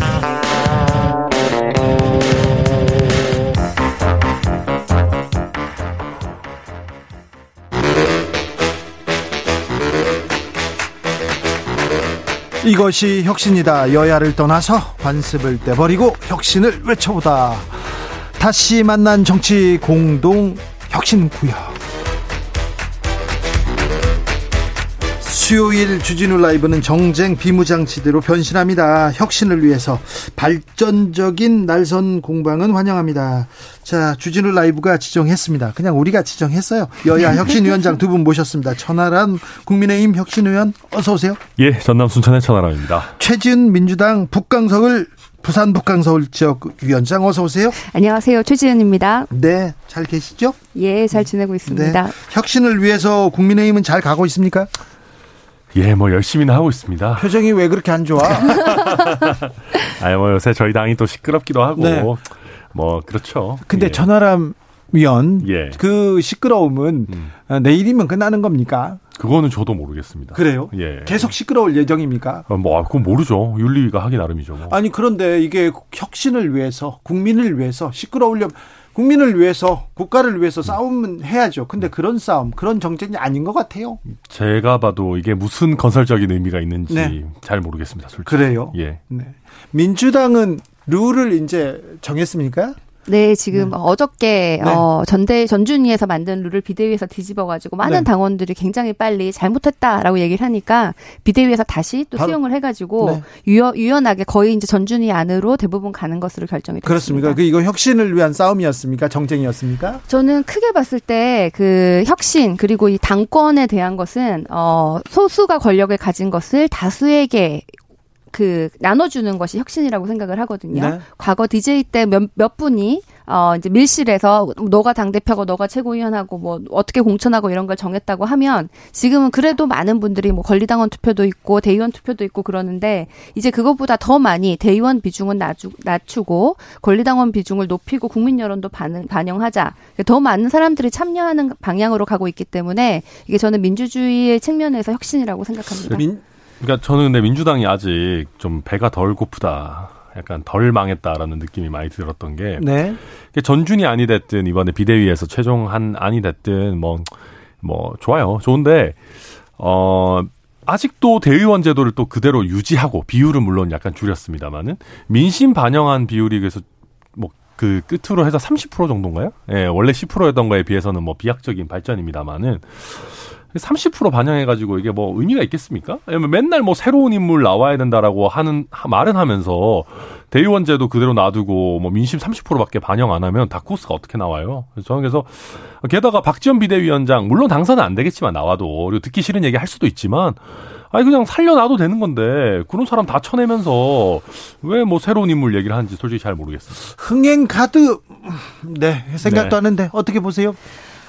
Speaker 1: 이것이 혁신이다. 여야를 떠나서 관습을 떼버리고 혁신을 외쳐보다. 다시 만난 정치 공동 혁신 구역. 수요일 주진우 라이브는 정쟁 비무장지대로 변신합니다. 혁신을 위해서 발전적인 날선 공방은 환영합니다. 자, 주진우 라이브가 지정했습니다. 그냥 우리가 지정했어요. 여야 혁신위원장 두 분 모셨습니다. 천하람 국민의힘 혁신위원 어서 오세요.
Speaker 6: 예, 전남 순천의 천하람입니다.
Speaker 1: 최지은 민주당 북강서울 부산 북강서울 지역 위원장 어서 오세요.
Speaker 7: 안녕하세요. 최지은입니다.
Speaker 1: 네, 잘 계시죠?
Speaker 7: 예, 잘 지내고 있습니다. 네.
Speaker 1: 혁신을 위해서 국민의힘은 잘 가고 있습니까?
Speaker 6: 예, 뭐 열심히는 하고 있습니다.
Speaker 1: 표정이 왜 그렇게 안 좋아? [LAUGHS]
Speaker 6: 아니 뭐 요새 저희 당이 또 시끄럽기도 하고 네. 뭐 그렇죠.
Speaker 1: 근데 예. 천하람 위원 예. 그 시끄러움은 음. 내일이면 끝나는 겁니까?
Speaker 6: 그거는 저도 모르겠습니다.
Speaker 1: 그래요? 예. 계속 시끄러울 예정입니까?
Speaker 6: 어, 뭐 그건 모르죠. 윤리위가 하기 나름이죠. 뭐.
Speaker 1: 아니 그런데 이게 혁신을 위해서 국민을 위해서 시끄러우려면 국민을 위해서 국가를 위해서 싸움은 해야죠. 근데 그런 싸움, 그런 정쟁이 아닌 것 같아요.
Speaker 6: 제가 봐도 이게 무슨 건설적인 의미가 있는지 네. 잘 모르겠습니다. 솔직히.
Speaker 1: 그래요?
Speaker 6: 예.
Speaker 1: 네. 민주당은 룰을 이제 정했습니까?
Speaker 7: 네, 지금 네. 어저께 네. 어, 전대 전준위에서 만든 룰을 비대위에서 뒤집어가지고 많은 네. 당원들이 굉장히 빨리 잘못했다라고 얘기를 하니까 비대위에서 다시 또 바로, 수용을 해가지고 네. 유연, 유연하게 거의 이제 전준위 안으로 대부분 가는 것으로 결정이 됐습니다.
Speaker 1: 그렇습니까? 그 이거 혁신을 위한 싸움이었습니까? 정쟁이었습니까?
Speaker 7: 저는 크게 봤을 때 그 혁신 그리고 이 당권에 대한 것은 어, 소수가 권력을 가진 것을 다수에게 그 나눠주는 것이 혁신이라고 생각을 하거든요. 네. 과거 DJ 때몇 몇 분이 어 이제 밀실에서 너가 당 대표고 너가 최고위원하고 뭐 어떻게 공천하고 이런 걸 정했다고 하면 지금은 그래도 많은 분들이 뭐 권리당원 투표도 있고 대의원 투표도 있고 그러는데 이제 그것보다 더 많이 대의원 비중은 낮추, 낮추고 권리당원 비중을 높이고 국민 여론도 반응, 반영하자 더 많은 사람들이 참여하는 방향으로 가고 있기 때문에 이게 저는 민주주의의 측면에서 혁신이라고 생각합니다. 민,
Speaker 6: 그러니까 저는 근데 민주당이 아직 좀 배가 덜 고프다. 약간 덜 망했다라는 느낌이 많이 들었던 게 네. 전준이 아니 됐든 이번에 비대위에서 최종 한 안이 됐든 뭐뭐 뭐 좋아요. 좋은데 어 아직도 대의원 제도를 또 그대로 유지하고 비율은 물론 약간 줄였습니다만은 민심 반영한 비율이 그래서 뭐 그 끝으로 해서 30% 정도인가요? 예, 원래 10%였던 거에 비해서는 뭐 비약적인 발전입니다만은 30% 반영해가지고 이게 뭐 의미가 있겠습니까? 맨날 뭐 새로운 인물 나와야 된다라고 하는 말은 하면서 대의원제도 그대로 놔두고 뭐 민심 30%밖에 반영 안 하면 다크호스가 어떻게 나와요? 저는 그래서 게다가 박지원 비대위원장 물론 당선은 안 되겠지만 나와도 그리고 듣기 싫은 얘기 할 수도 있지만 아니 그냥 살려놔도 되는 건데 그런 사람 다 쳐내면서 왜 뭐 새로운 인물 얘기를 하는지 솔직히 잘 모르겠어요.
Speaker 1: 흥행 카드 네 생각도 네. 하는데 어떻게 보세요?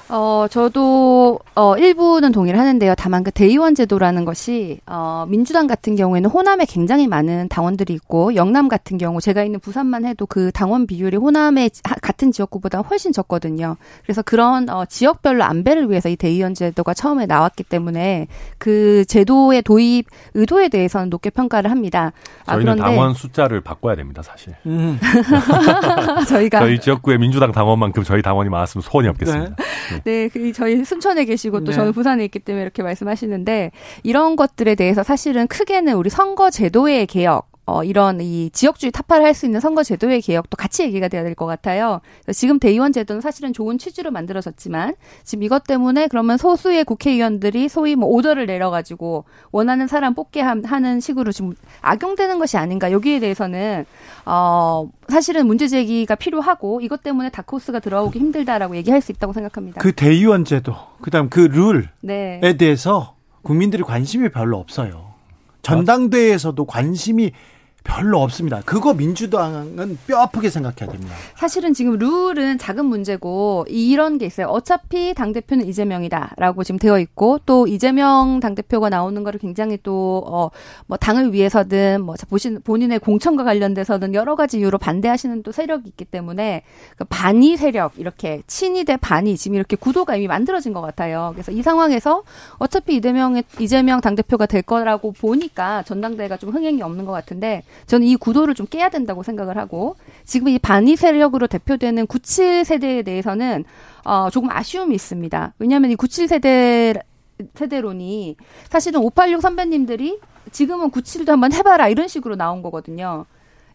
Speaker 7: 어, 저도, 어, 일부는 동의를 하는데요. 다만 그 대의원 제도라는 것이, 어, 민주당 같은 경우에는 호남에 굉장히 많은 당원들이 있고, 영남 같은 경우, 제가 있는 부산만 해도 그 당원 비율이 호남의 같은 지역구보다 훨씬 적거든요. 그래서 그런, 어, 지역별로 안배를 위해서 이 대의원 제도가 처음에 나왔기 때문에 그 제도의 도입 의도에 대해서는 높게 평가를 합니다.
Speaker 6: 아, 저희는 그런데 당원 숫자를 바꿔야 됩니다, 사실. 음. [LAUGHS]
Speaker 7: 저희가.
Speaker 6: 저희 지역구에 민주당 당원만큼 저희 당원이 많았으면 소원이 없겠습니다.
Speaker 7: 네. 네, 그 저희 순천에 계시고 또 네. 저는 부산에 있기 때문에 이렇게 말씀하시는데 이런 것들에 대해서 사실은 크게는 우리 선거 제도의 개혁 어, 이런 이 지역주의 타파를 할 수 있는 선거 제도의 개혁도 같이 얘기가 돼야 될 것 같아요. 지금 대의원 제도는 사실은 좋은 취지로 만들어졌지만 지금 이것 때문에 그러면 소수의 국회의원들이 소위 뭐 오더를 내려가지고 원하는 사람 뽑게 하는 식으로 지금 악용되는 것이 아닌가 여기에 대해서는 어, 사실은 문제 제기가 필요하고 이것 때문에 다크호스가 들어오기 힘들다라고 얘기할 수 있다고 생각합니다.
Speaker 1: 그 대의원 제도, 그다음 그 룰에 네. 대해서 국민들이 관심이 별로 없어요. 전당대회에서도 관심이 별로 없습니다. 그거 민주당은 뼈 아프게 생각해야 됩니다.
Speaker 7: 사실은 지금 룰은 작은 문제고 이런 게 있어요. 어차피 당 대표는 이재명이다라고 지금 되어 있고 또 이재명 당 대표가 나오는 거를 굉장히 또어뭐 당을 위해서든 뭐 보신 본인의 공천과 관련돼서든 여러 가지 이유로 반대하시는 또 세력이 있기 때문에 그 반이 세력 이렇게 친이 대 반이 지금 이렇게 구도가 이미 만들어진 것 같아요. 그래서 이 상황에서 어차피 이재명의 이재명 당 대표가 될 거라고 보니까 전당대회가 좀 흥행이 없는 것 같은데 저는 이 구도를 좀 깨야 된다고 생각을 하고 지금 이 반이 세력으로 대표되는 97 세대에 대해서는 어 조금 아쉬움이 있습니다. 왜냐하면 이 97 세대 세대론이 사실은 586 선배님들이 지금은 97도 한번 해봐라 이런 식으로 나온 거거든요.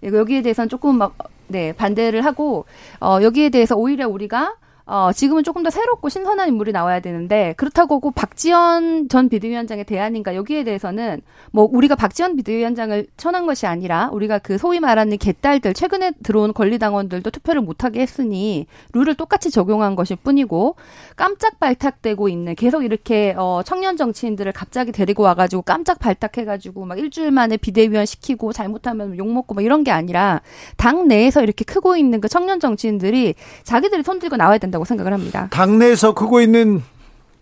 Speaker 7: 여기에 대해서는 조금 막, 네, 반대를 하고, 어, 여기에 대해서 오히려 우리가 어, 지금은 조금 더 새롭고 신선한 인물이 나와야 되는데 그렇다고 그 박지원 전 비대위원장의 대안인가 여기에 대해서는 뭐 우리가 박지원 비대위원장을 천한 것이 아니라 우리가 그 소위 말하는 개딸들 최근에 들어온 권리당원들도 투표를 못하게 했으니 룰을 똑같이 적용한 것일 뿐이고 깜짝 발탁되고 있는 계속 이렇게 어, 청년 정치인들을 갑자기 데리고 와가지고 깜짝 발탁해가지고 막 일주일 만에 비대위원 시키고 잘못하면 욕 먹고 막 이런 게 아니라 당 내에서 이렇게 크고 있는 그 청년 정치인들이 자기들이 손들고 나와야 된다. 된다고 생각을 합니다.
Speaker 1: 당내에서 크고 있는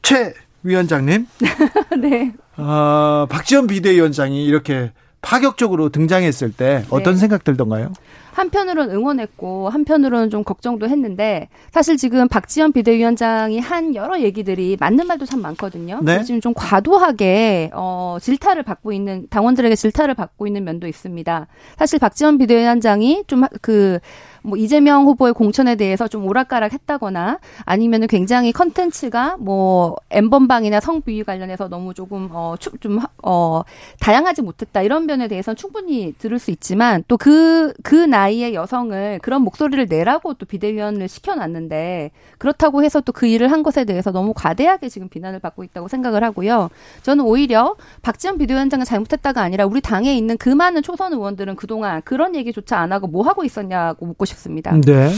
Speaker 1: 최 위원장님. [LAUGHS]
Speaker 7: 네.
Speaker 1: 어, 박지원 비대위원장이 이렇게 파격적으로 등장했을 때 어떤 네. 생각 들던가요?
Speaker 7: 한편으로는 응원했고 한편으로는 좀 걱정도 했는데 사실 지금 박지원 비대위원장이 한 여러 얘기들이 맞는 말도 참 많거든요. 네? 지금 좀 과도하게 어 질타를 받고 있는 당원들에게 질타를 받고 있는 면도 있습니다. 사실 박지원 비대위원장이 좀그 뭐 이재명 후보의 공천에 대해서 좀 오락가락 했다거나 아니면은 굉장히 컨텐츠가 뭐 엠번방이나 성비위 관련해서 너무 조금 어좀어 어, 다양하지 못했다 이런 면에 대해서는 충분히 들을 수 있지만 또 그그 그 나이의 여성을 그런 목소리를 내라고 또 비대위원을 시켜놨는데 그렇다고 해서 또 그 일을 한 것에 대해서 너무 과대하게 지금 비난을 받고 있다고 생각을 하고요. 저는 오히려 박지원 비대위원장은 잘못했다가 아니라 우리 당에 있는 그 많은 초선 의원들은 그동안 그런 얘기조차 안 하고 뭐 하고 있었냐고 묻고 싶습니다.
Speaker 1: 네.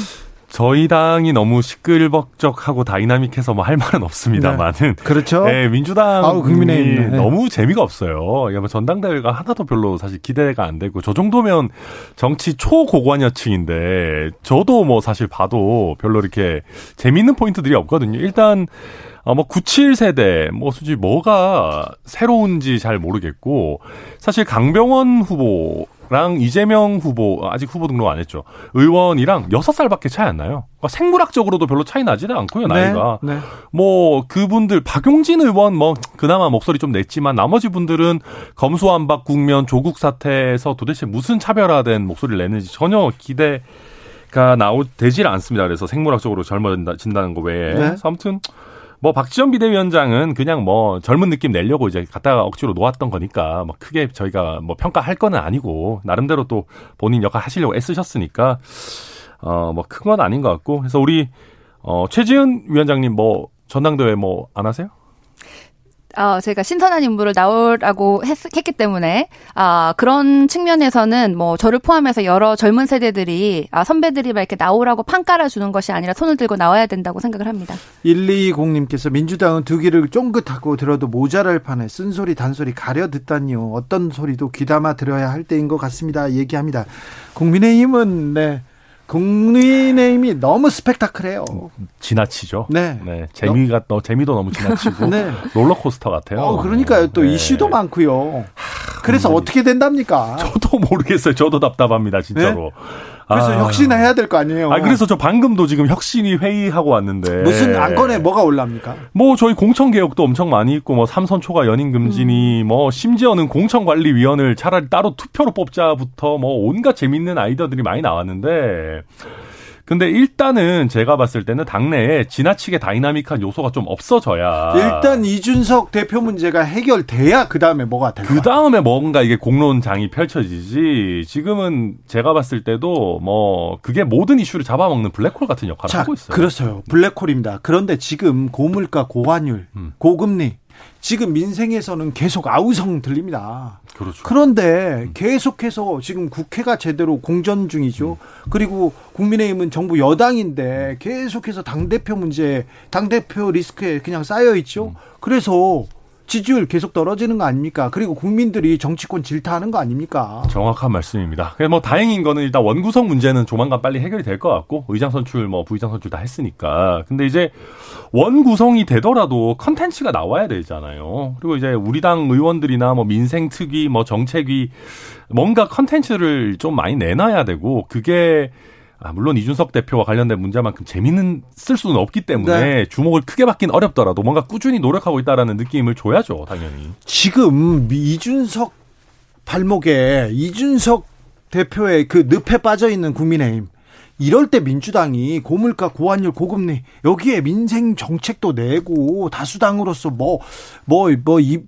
Speaker 6: 저희 당이 너무 시끌벅적하고 다이나믹해서 뭐 할 말은 없습니다만은 네.
Speaker 1: 그렇죠.
Speaker 6: 네, 민주당이 아우, 네. 너무 재미가 없어요. 뭐 전당대회가 하나도 별로 사실 기대가 안 되고 저 정도면 정치 초고관여층인데 저도 뭐 사실 봐도 별로 이렇게 재미있는 포인트들이 없거든요. 일단 어, 뭐 97세대 뭐 솔직히 뭐가 새로운지 잘 모르겠고 사실 강병원 후보 랑 이재명 후보 아직 후보 등록 안 했죠. 의원이랑 6살밖에 차이 안 나요. 그러니까 생물학적으로도 별로 차이 나지는 않고요, 네, 나이가. 네, 네. 뭐 그분들 박용진 의원 뭐 그나마 목소리 좀 냈지만 나머지 분들은 검수완박 국면 조국 사태에서 도대체 무슨 차별화된 목소리를 내는지 전혀 기대 가 나오 되질 않습니다. 그래서 생물학적으로 젊어진다는 거 외에. 네. 아무튼 뭐 박지원 비대위원장은 그냥 뭐 젊은 느낌 내려고 이제 갖다가 억지로 놓았던 거니까 뭐 크게 저희가 뭐 평가할 거는 아니고 나름대로 또 본인 역할 하시려고 애쓰셨으니까 어 뭐 큰 건 아닌 것 같고 그래서 우리 어 최지은 위원장님 뭐 전당대회 뭐 안 하세요?
Speaker 7: 어, 제가 신선한 인물을 나오라고 했, 기 때문에 아, 그런 측면에서는 뭐 저를 포함해서 여러 젊은 세대들이 아, 선배들이 막 이렇게 나오라고 판 깔아주는 것이 아니라 손을 들고 나와야 된다고 생각을 합니다.
Speaker 1: 120님께서 민주당은 두 귀를 쫑긋하고 들어도 모자랄 판에 쓴소리 단소리 가려 듣다니요. 어떤 소리도 귀담아 들어야 할 때인 것 같습니다. 얘기합니다. 국민의힘은 네. 국민의힘이 너무 스펙타클해요.
Speaker 6: 지나치죠. 네. 네. 재미가 너 재미도 너무 지나치고 [LAUGHS] 네. 롤러코스터 같아요.
Speaker 1: 어, 그러니까요. 또 네. 이슈도 많고요. 그래서 어떻게 된답니까?
Speaker 6: 저도 모르겠어요. 저도 답답합니다, 진짜로. 네?
Speaker 1: 그래서 아. 혁신해야 될 거 아니에요.
Speaker 6: 아 그래서 저 방금도 지금 혁신이 회의하고 왔는데
Speaker 1: 무슨 안건에 뭐가 올랍니까?
Speaker 6: 뭐 저희 공청 개혁도 엄청 많이 있고 뭐 삼선 초과 연임 금지니 음. 뭐 심지어는 공청 관리 위원을 차라리 따로 투표로 뽑자부터 뭐 온갖 재밌는 아이디어들이 많이 나왔는데 근데 일단은 제가 봤을 때는 당내에 지나치게 다이나믹한 요소가 좀 없어져야
Speaker 1: 일단 이준석 대표 문제가 해결돼야 그 다음에 뭐가 될까?
Speaker 6: 그 다음에 뭔가 이게 공론장이 펼쳐지지. 지금은 제가 봤을 때도 뭐 그게 모든 이슈를 잡아먹는 블랙홀 같은 역할을 자, 하고 있어요.
Speaker 1: 그렇어요. 블랙홀입니다. 그런데 지금 고물가, 고환율, 음. 고금리 지금 민생에서는 계속 아우성 들립니다.
Speaker 6: 그렇죠.
Speaker 1: 그런데 음. 계속해서 지금 국회가 제대로 공전 중이죠. 음. 그리고 국민의힘은 정부 여당인데 계속해서 당대표 문제, 당대표 리스크에 그냥 싸여 있죠. 음. 그래서 지지율 계속 떨어지는 거 아닙니까? 그리고 국민들이 정치권 질타하는 거 아닙니까?
Speaker 6: 정확한 말씀입니다. 뭐 다행인 거는 일단 원구성 문제는 조만간 빨리 해결이 될 것 같고 의장 선출 뭐 부의장 선출 다 했으니까. 근데 이제 원구성이 되더라도 컨텐츠가 나와야 되잖아요. 그리고 이제 우리 당 의원들이나 뭐 민생 특위 뭐 정책위 뭔가 컨텐츠를 좀 많이 내놔야 되고 그게 아, 물론 이준석 대표와 관련된 문제만큼 재미는 있을 수는 없기 때문에 네. 주목을 크게 받긴 어렵더라도 뭔가 꾸준히 노력하고 있다라는 느낌을 줘야죠, 당연히.
Speaker 1: 지금 이준석 발목에 이준석 대표의 그 늪에 빠져 있는 국민의힘 이럴 때 민주당이 고물가, 고환율, 고금리 여기에 민생 정책도 내고 다수당으로서 뭐 뭐 뭐이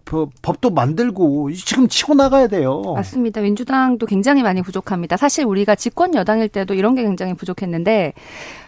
Speaker 1: 법도 만들고 지금 치고 나가야 돼요.
Speaker 7: 맞습니다. 민주당도 굉장히 많이 부족합니다. 사실 우리가 집권 여당일 때도 이런 게 굉장히 부족했는데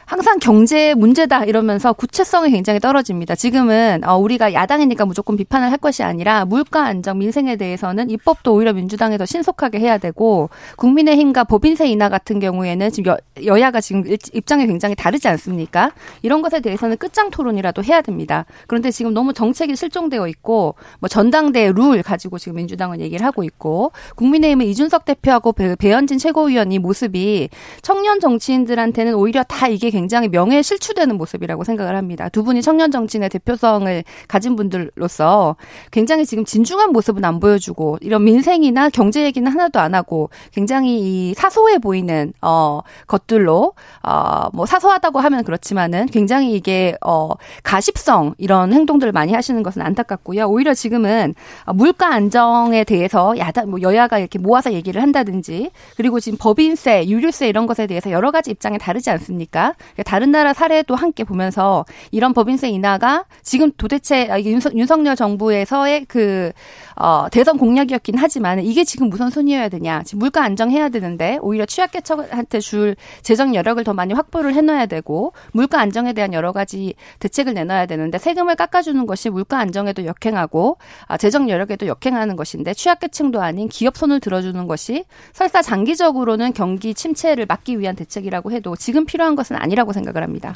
Speaker 7: 항상 경제 문제다 이러면서 구체성이 굉장히 떨어집니다. 지금은 어, 우리가 야당이니까 무조건 비판을 할 것이 아니라 물가 안정 민생에 대해서는 입법도 오히려 민주당에 더 신속하게 해야 되고 국민의힘과 법인세 인하 같은 경우에는 지금 여, 야가 지금 입장이 굉장히 다르지 않습니까? 이런 것에 대해서는 끝장 토론이라도 해야 됩니다. 그런데 지금 너무 정책이 실종되어 있고 뭐 전당대 룰 가지고 지금 민주당은 얘기를 하고 있고 국민의힘은 이준석 대표하고 배, 배현진 최고위원 이 모습이 청년 정치인들한테는 오히려 다 이게 굉장히 명예에 실추되는 모습이라고 생각을 합니다. 두 분이 청년 정치인의 대표성을 가진 분들로서 굉장히 지금 진중한 모습은 안 보여주고 이런 민생이나 경제 얘기는 하나도 안 하고 굉장히 이 사소해 보이는 어 것들로 어뭐 사소하다고 하면 그렇지만은 굉장히 이게 어 가십성 이런 행동들을 많이 하시는 것은 안타깝고요. 오히려 지금은 물가 안정에 대해서 야당 뭐 여야가 이렇게 모아서 얘기를 한다든지 그리고 지금 법인세, 유류세 이런 것에 대해서 여러 가지 입장이 다르지 않습니까? 그러니까 다른 나라 사례도 함께 보면서 이런 법인세 인하가 지금 도대체 아, 윤석, 열 정부에서의 그 어, 대선 공약이었긴 하지만 이게 지금 무선 순위여야 되냐? 지금 물가 안정해야 되는데 오히려 취약계층한테 줄 재정 여력을 더 많이 확보를 해놔야 되고 물가 안정에 대한 여러 가지 대책을 내놔야 되는데 세금을 깎아주는 것이 물가 안정에도 역행하고 아, 재정 여력에도 역행하는 것인데 취약계층도 아닌 기업 손을 들어주는 것이 설사 장기적으로는 경기 침체를 막기 위한 대책이라고 해도 지금 필요한 것은 아니. 아니라고 생각을 합니다.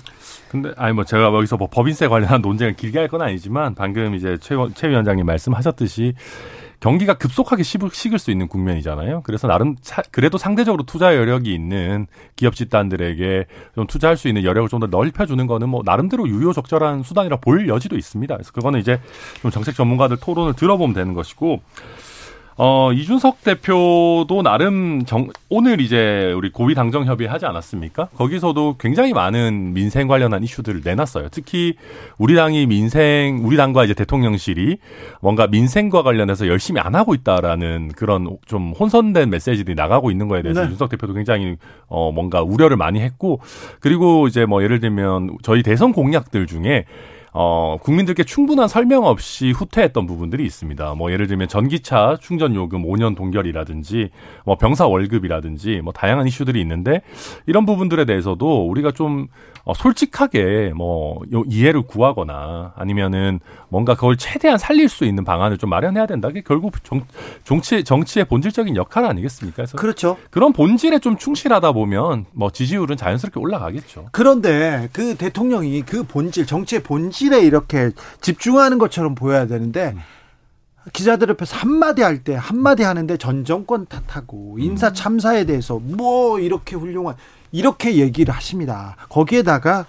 Speaker 6: 근데 아니 뭐 제가 여기서 뭐 법인세 관련한 논쟁을 길게 할 건 아니지만 방금 이제 최, 최 위원장님 말씀하셨듯이 경기가 급속하게 식을 수 있는 국면이잖아요. 그래서 나름 차, 그래도 상대적으로 투자 여력이 있는 기업 집단들에게 좀 투자할 수 있는 여력을 좀 더 넓혀주는 거는 뭐 나름대로 유효적절한 수단이라 볼 여지도 있습니다. 그래서 그거는 이제 좀 정책 전문가들 토론을 들어보면 되는 것이고 어, 이준석 대표도 나름 정, 오늘 이제 우리 고위 당정 협의 하지 않았습니까? 거기서도 굉장히 많은 민생 관련한 이슈들을 내놨어요. 특히 우리 당이 민생, 우리 당과 이제 대통령실이 뭔가 민생과 관련해서 열심히 안 하고 있다라는 그런 좀 혼선된 메시지들이 나가고 있는 거에 대해서 네. 이준석 대표도 굉장히 어, 뭔가 우려를 많이 했고 그리고 이제 뭐 예를 들면 저희 대선 공약들 중에 어, 국민들께 충분한 설명 없이 후퇴했던 부분들이 있습니다. 뭐 예를 들면 전기차 충전 요금 5년 동결이라든지 뭐 병사 월급이라든지 뭐 다양한 이슈들이 있는데 이런 부분들에 대해서도 우리가 좀 어, 솔직하게 뭐 이해를 구하거나 아니면은 뭔가 그걸 최대한 살릴 수 있는 방안을 좀 마련해야 된다. 게 결국 정, 정치 정치의 본질적인 역할 아니겠습니까? 그래서
Speaker 1: 그렇죠.
Speaker 6: 그런 본질에 좀 충실하다 보면 뭐 지지율은 자연스럽게 올라가겠죠.
Speaker 1: 그런데 그 대통령이 그 본질 정치의 본질 에 이렇게 집중하는 것처럼 보여야 되는데 음. 기자들 옆에서 한마디 할 때 한마디 하는데 전 정권 탓하고 인사 음. 참사에 대해서 뭐 이렇게 훌륭한 이렇게 얘기를 하십니다. 거기에다가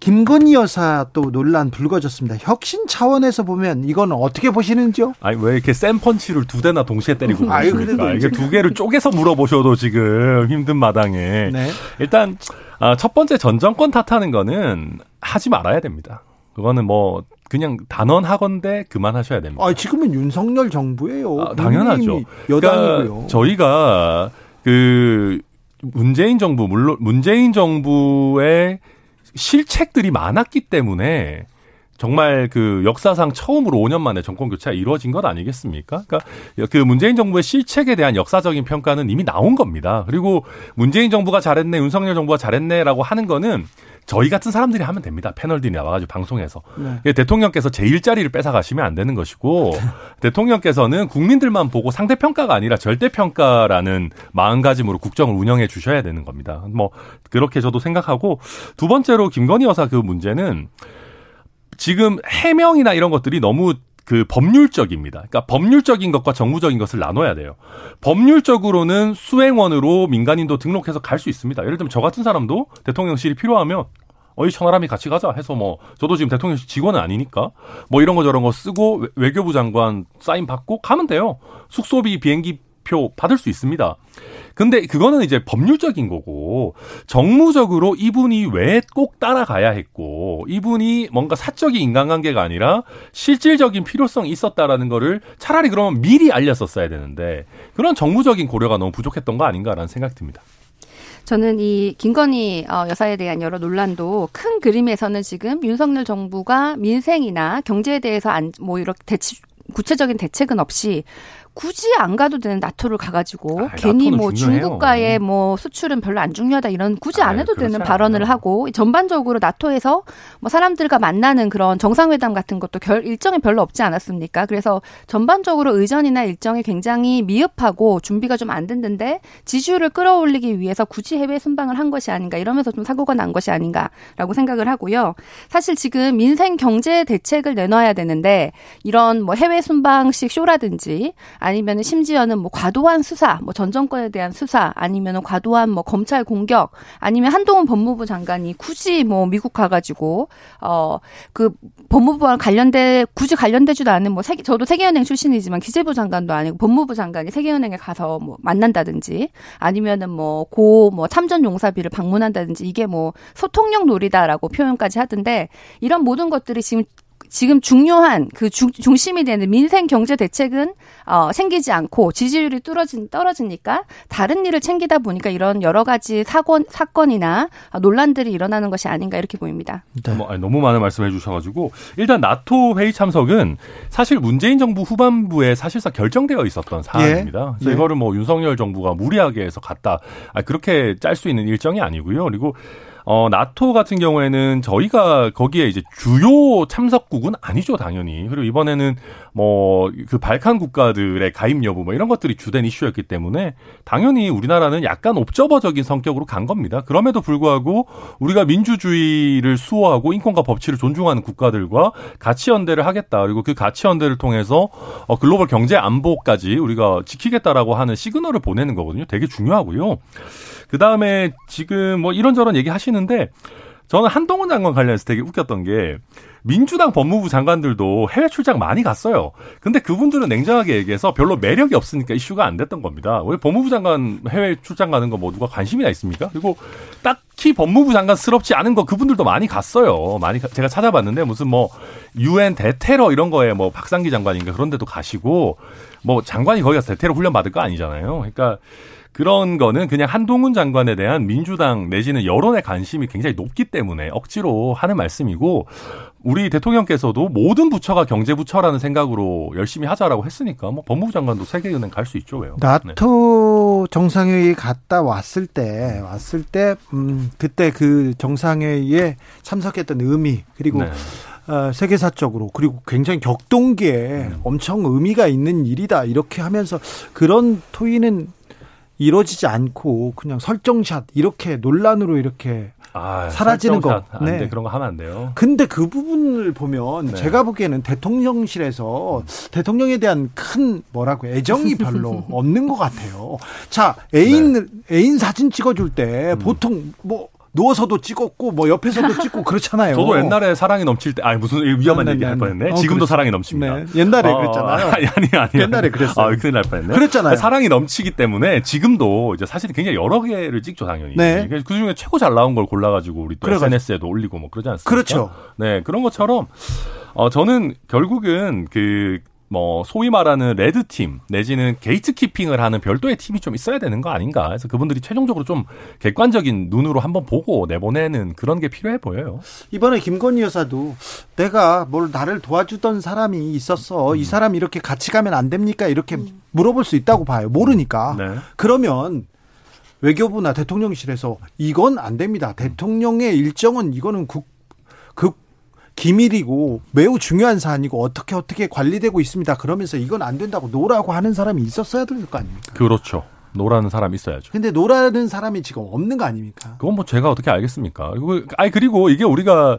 Speaker 1: 김건희 여사 또 논란 불거졌습니다. 혁신 차원에서 보면 이건 어떻게 보시는지요?
Speaker 6: 아니 왜 이렇게 센 펀치를 두 대나 동시에 때리고 [LAUGHS] 그러니까 이게 두 개를 쪼개서 물어보셔도 지금 힘든 마당에 네. 일단 아, 첫 번째 전 정권 탓하는 거는 하지 말아야 됩니다. 그거는 뭐 그냥 단언하건대 그만하셔야 됩니다.
Speaker 1: 아, 지금은 윤석열 정부예요.
Speaker 6: 아, 당연하죠.
Speaker 1: 여당이고요.
Speaker 6: 그러니까 저희가 그 문재인 정부 물론 문재인 정부의 실책들이 많았기 때문에 정말 그 역사상 처음으로 5년 만에 정권 교체가 이루어진 것 아니겠습니까? 그러니까 그 문재인 정부의 실책에 대한 역사적인 평가는 이미 나온 겁니다. 그리고 문재인 정부가 잘했네, 윤석열 정부가 잘했네라고 하는 거는 저희 같은 사람들이 하면 됩니다. 패널들이 나와가지고 방송에서. 네. 대통령께서 제 일자리를 뺏어가시면 안 되는 것이고, [LAUGHS] 대통령께서는 국민들만 보고 상대평가가 아니라 절대평가라는 마음가짐으로 국정을 운영해 주셔야 되는 겁니다. 뭐, 그렇게 저도 생각하고, 두 번째로 김건희 여사 그 문제는 지금 해명이나 이런 것들이 너무 그 법률적입니다. 그러니까 법률적인 것과 정부적인 것을 나눠야 돼요. 법률적으로는 수행원으로 민간인도 등록해서 갈 수 있습니다. 예를 들면 저 같은 사람도 대통령실이 필요하면 어이 천하람이 같이 가자 해서 뭐 저도 지금 대통령실 직원은 아니니까 뭐 이런 거 저런 거 쓰고 외교부 장관 사인 받고 가면 돼요. 숙소비 비행기 표 받을 수 있습니다. 근데 그거는 이제 법률적인 거고 정무적으로 이분이 왜 꼭 따라가야 했고 이분이 뭔가 사적인 인간관계가 아니라 실질적인 필요성이 있었다라는 거를 차라리 그러면 미리 알렸었어야 되는데 그런 정무적인 고려가 너무 부족했던 거 아닌가라는 생각이 듭니다.
Speaker 7: 저는 이 김건희 어, 여사에 대한 여러 논란도 큰 그림에서는 지금 윤석열 정부가 민생이나 경제에 대해서 안, 뭐 이렇게 대치, 구체적인 대책은 없이 굳이 안 가도 되는 나토를 가가지고 아, 괜히 뭐 중요해요. 중국과의 뭐 수출은 별로 안 중요하다 이런 굳이 안 해도 되는 발언을 하고 전반적으로 나토에서 뭐 사람들과 만나는 그런 정상회담 같은 것도 결, 일정이 별로 없지 않았습니까? 그래서 전반적으로 의전이나 일정이 굉장히 미흡하고 준비가 좀 안 됐는데 지지율을 끌어올리기 위해서 굳이 해외 순방을 한 것이 아닌가 이러면서 좀 사고가 난 것이 아닌가라고 생각을 하고요. 사실 지금 민생 경제 대책을 내놔야 되는데 이런 뭐 해외 순방식 쇼라든지 아니면 심지어는 뭐 과도한 수사, 뭐 전 정권에 대한 수사, 아니면 과도한 뭐 검찰 공격, 아니면 한동훈 법무부 장관이 굳이 뭐 미국 가가지고 어 그 법무부와 관련돼 굳이 관련되지도 않은 뭐 세계 저도 세계은행 출신이지만 기재부 장관도 아니고 법무부 장관이 세계은행에 가서 뭐 만난다든지 아니면은 뭐 고뭐 뭐 참전 용사비를 방문한다든지 이게 뭐 소통력 놀이다라고 표현까지 하던데 이런 모든 것들이 지금 지금 중요한 그 중, 중심이 되는 민생 경제 대책은 어, 생기지 않고 지지율이 떨어진 떨어지니까 다른 일을 챙기다 보니까 이런 여러 가지 사건 사건이나 논란들이 일어나는 것이 아닌가 이렇게 보입니다.
Speaker 6: 네. 뭐, 너무 많은 말씀해 주셔가지고 일단 나토 회의 참석은 사실 문재인 정부 후반부에 사실상 결정되어 있었던 사안입니다. 예. 그래서 예. 이거를 뭐 윤석열 정부가 무리하게 해서 갔다 아, 그렇게 짤 수 있는 일정이 아니고요. 그리고 어, 나토 같은 경우에는 저희가 거기에 이제 주요 참석국은 아니죠, 당연히. 그리고 이번에는 뭐, 그 발칸 국가들의 가입 여부 뭐 이런 것들이 주된 이슈였기 때문에 당연히 우리나라는 약간 옵저버적인 성격으로 간 겁니다. 그럼에도 불구하고 우리가 민주주의를 수호하고 인권과 법치를 존중하는 국가들과 가치 연대를 하겠다. 그리고 그 가치 연대를 통해서 어, 글로벌 경제 안보까지 우리가 지키겠다라고 하는 시그널을 보내는 거거든요. 되게 중요하고요. 그 다음에 지금 뭐 이런저런 얘기 하시는데 저는 한동훈 장관 관련해서 되게 웃겼던 게 민주당 법무부 장관들도 해외 출장 많이 갔어요. 근데 그분들은 냉정하게 얘기해서 별로 매력이 없으니까 이슈가 안 됐던 겁니다. 왜 법무부 장관 해외 출장 가는 거 뭐 누가 관심이나 있습니까? 그리고 딱히 법무부 장관스럽지 않은 거 그분들도 많이 갔어요. 많이 제가 찾아봤는데 무슨 뭐 유엔 대테러 이런 거에 뭐 박상기 장관인가 그런 데도 가시고 뭐 장관이 거기 가서 대테러 훈련 받을 거 아니잖아요. 그러니까 그런 거는 그냥 한동훈 장관에 대한 민주당 내지는 여론의 관심이 굉장히 높기 때문에 억지로 하는 말씀이고 우리 대통령께서도 모든 부처가 경제부처라는 생각으로 열심히 하자라고 했으니까 뭐 법무부 장관도 세계은행 갈 수 있죠 왜요?
Speaker 1: 나토 네. 정상회의 갔다 왔을 때 왔을 때 음, 그때 그 정상회의에 참석했던 의미 그리고 네. 어, 세계사적으로 그리고 굉장히 격동기에 음. 엄청 의미가 있는 일이다 이렇게 하면서 그런 토의는 이루어지지 않고 그냥 설정샷 이렇게 논란으로 이렇게 아, 사라지는 거.
Speaker 6: 네. 돼, 그런 거 하면 안 돼요.
Speaker 1: 근데 그 부분을 보면 네. 제가 보기에는 대통령실에서 대통령에 대한 큰 뭐라고 애정이 별로 [LAUGHS] 없는 것 같아요. 자, 애인 네. 애인 사진 찍어줄 때 음. 보통 뭐 누워서도 찍었고 뭐 옆에서도 [LAUGHS] 찍고 그렇잖아요.
Speaker 6: 저도 옛날에 사랑이 넘칠 때 아니 무슨 위험한 네, 네 얘기 할 네. 뻔했네. 어, 지금도 그렇지. 사랑이 넘칩니다. 네.
Speaker 1: 옛날에 어, 그랬잖아요.
Speaker 6: 아니 아니 아니.
Speaker 1: 옛날에 그랬어요.
Speaker 6: 아, 큰일 날 뻔했네.
Speaker 1: 그랬잖아요.
Speaker 6: 사랑이 넘치기 때문에 지금도 이제 사실 굉장히 여러 개를 찍죠 당연히. 네. 그 중에 최고 잘 나온 걸 골라가지고 우리 또 그래가지고. SNS에도 올리고 뭐 그러지 않습니까?
Speaker 1: 그렇죠.
Speaker 6: 네 그런 것처럼 어 저는 결국은 그 뭐 소위 말하는 red team 내지는 게이트 키핑을 하는 별도의 팀이 좀 있어야 되는 거 아닌가. 그래서 그분들이 최종적으로 좀 객관적인 눈으로 한번 보고 내보내는 그런 게 필요해 보여요.
Speaker 1: 이번에 김건희 여사도 내가 뭘 나를 도와주던 사람이 있었어. 음. 이 사람 이렇게 같이 가면 안 됩니까? 이렇게 음. 물어볼 수 있다고 봐요. 모르니까. 네. 그러면 외교부나 대통령실에서 이건 안 됩니다. 대통령의 일정은 이거는 국, 극 기밀이고 매우 중요한 사안이고 어떻게 어떻게 관리되고 있습니다. 그러면서 이건 안 된다고 노라고 하는 사람이 있었어야 될 거 아닙니까?
Speaker 6: 그렇죠. 노라는 사람이 있어야죠.
Speaker 1: 근데 노라는 사람이 지금 없는 거 아닙니까?
Speaker 6: 그건 뭐 제가 어떻게 알겠습니까? 그리고 아니 그리고 이게 우리가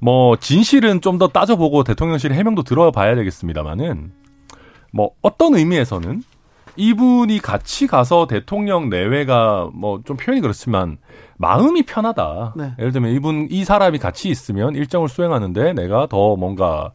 Speaker 6: 뭐 진실은 좀 더 따져보고 대통령실 해명도 들어봐야 되겠습니다만은 뭐 어떤 의미에서는 이분이 같이 가서 대통령 내외가 뭐 좀 표현이 그렇지만 마음이 편하다. 네. 예를 들면 이분 이 사람이 같이 있으면 일정을 수행하는데 내가 더 뭔가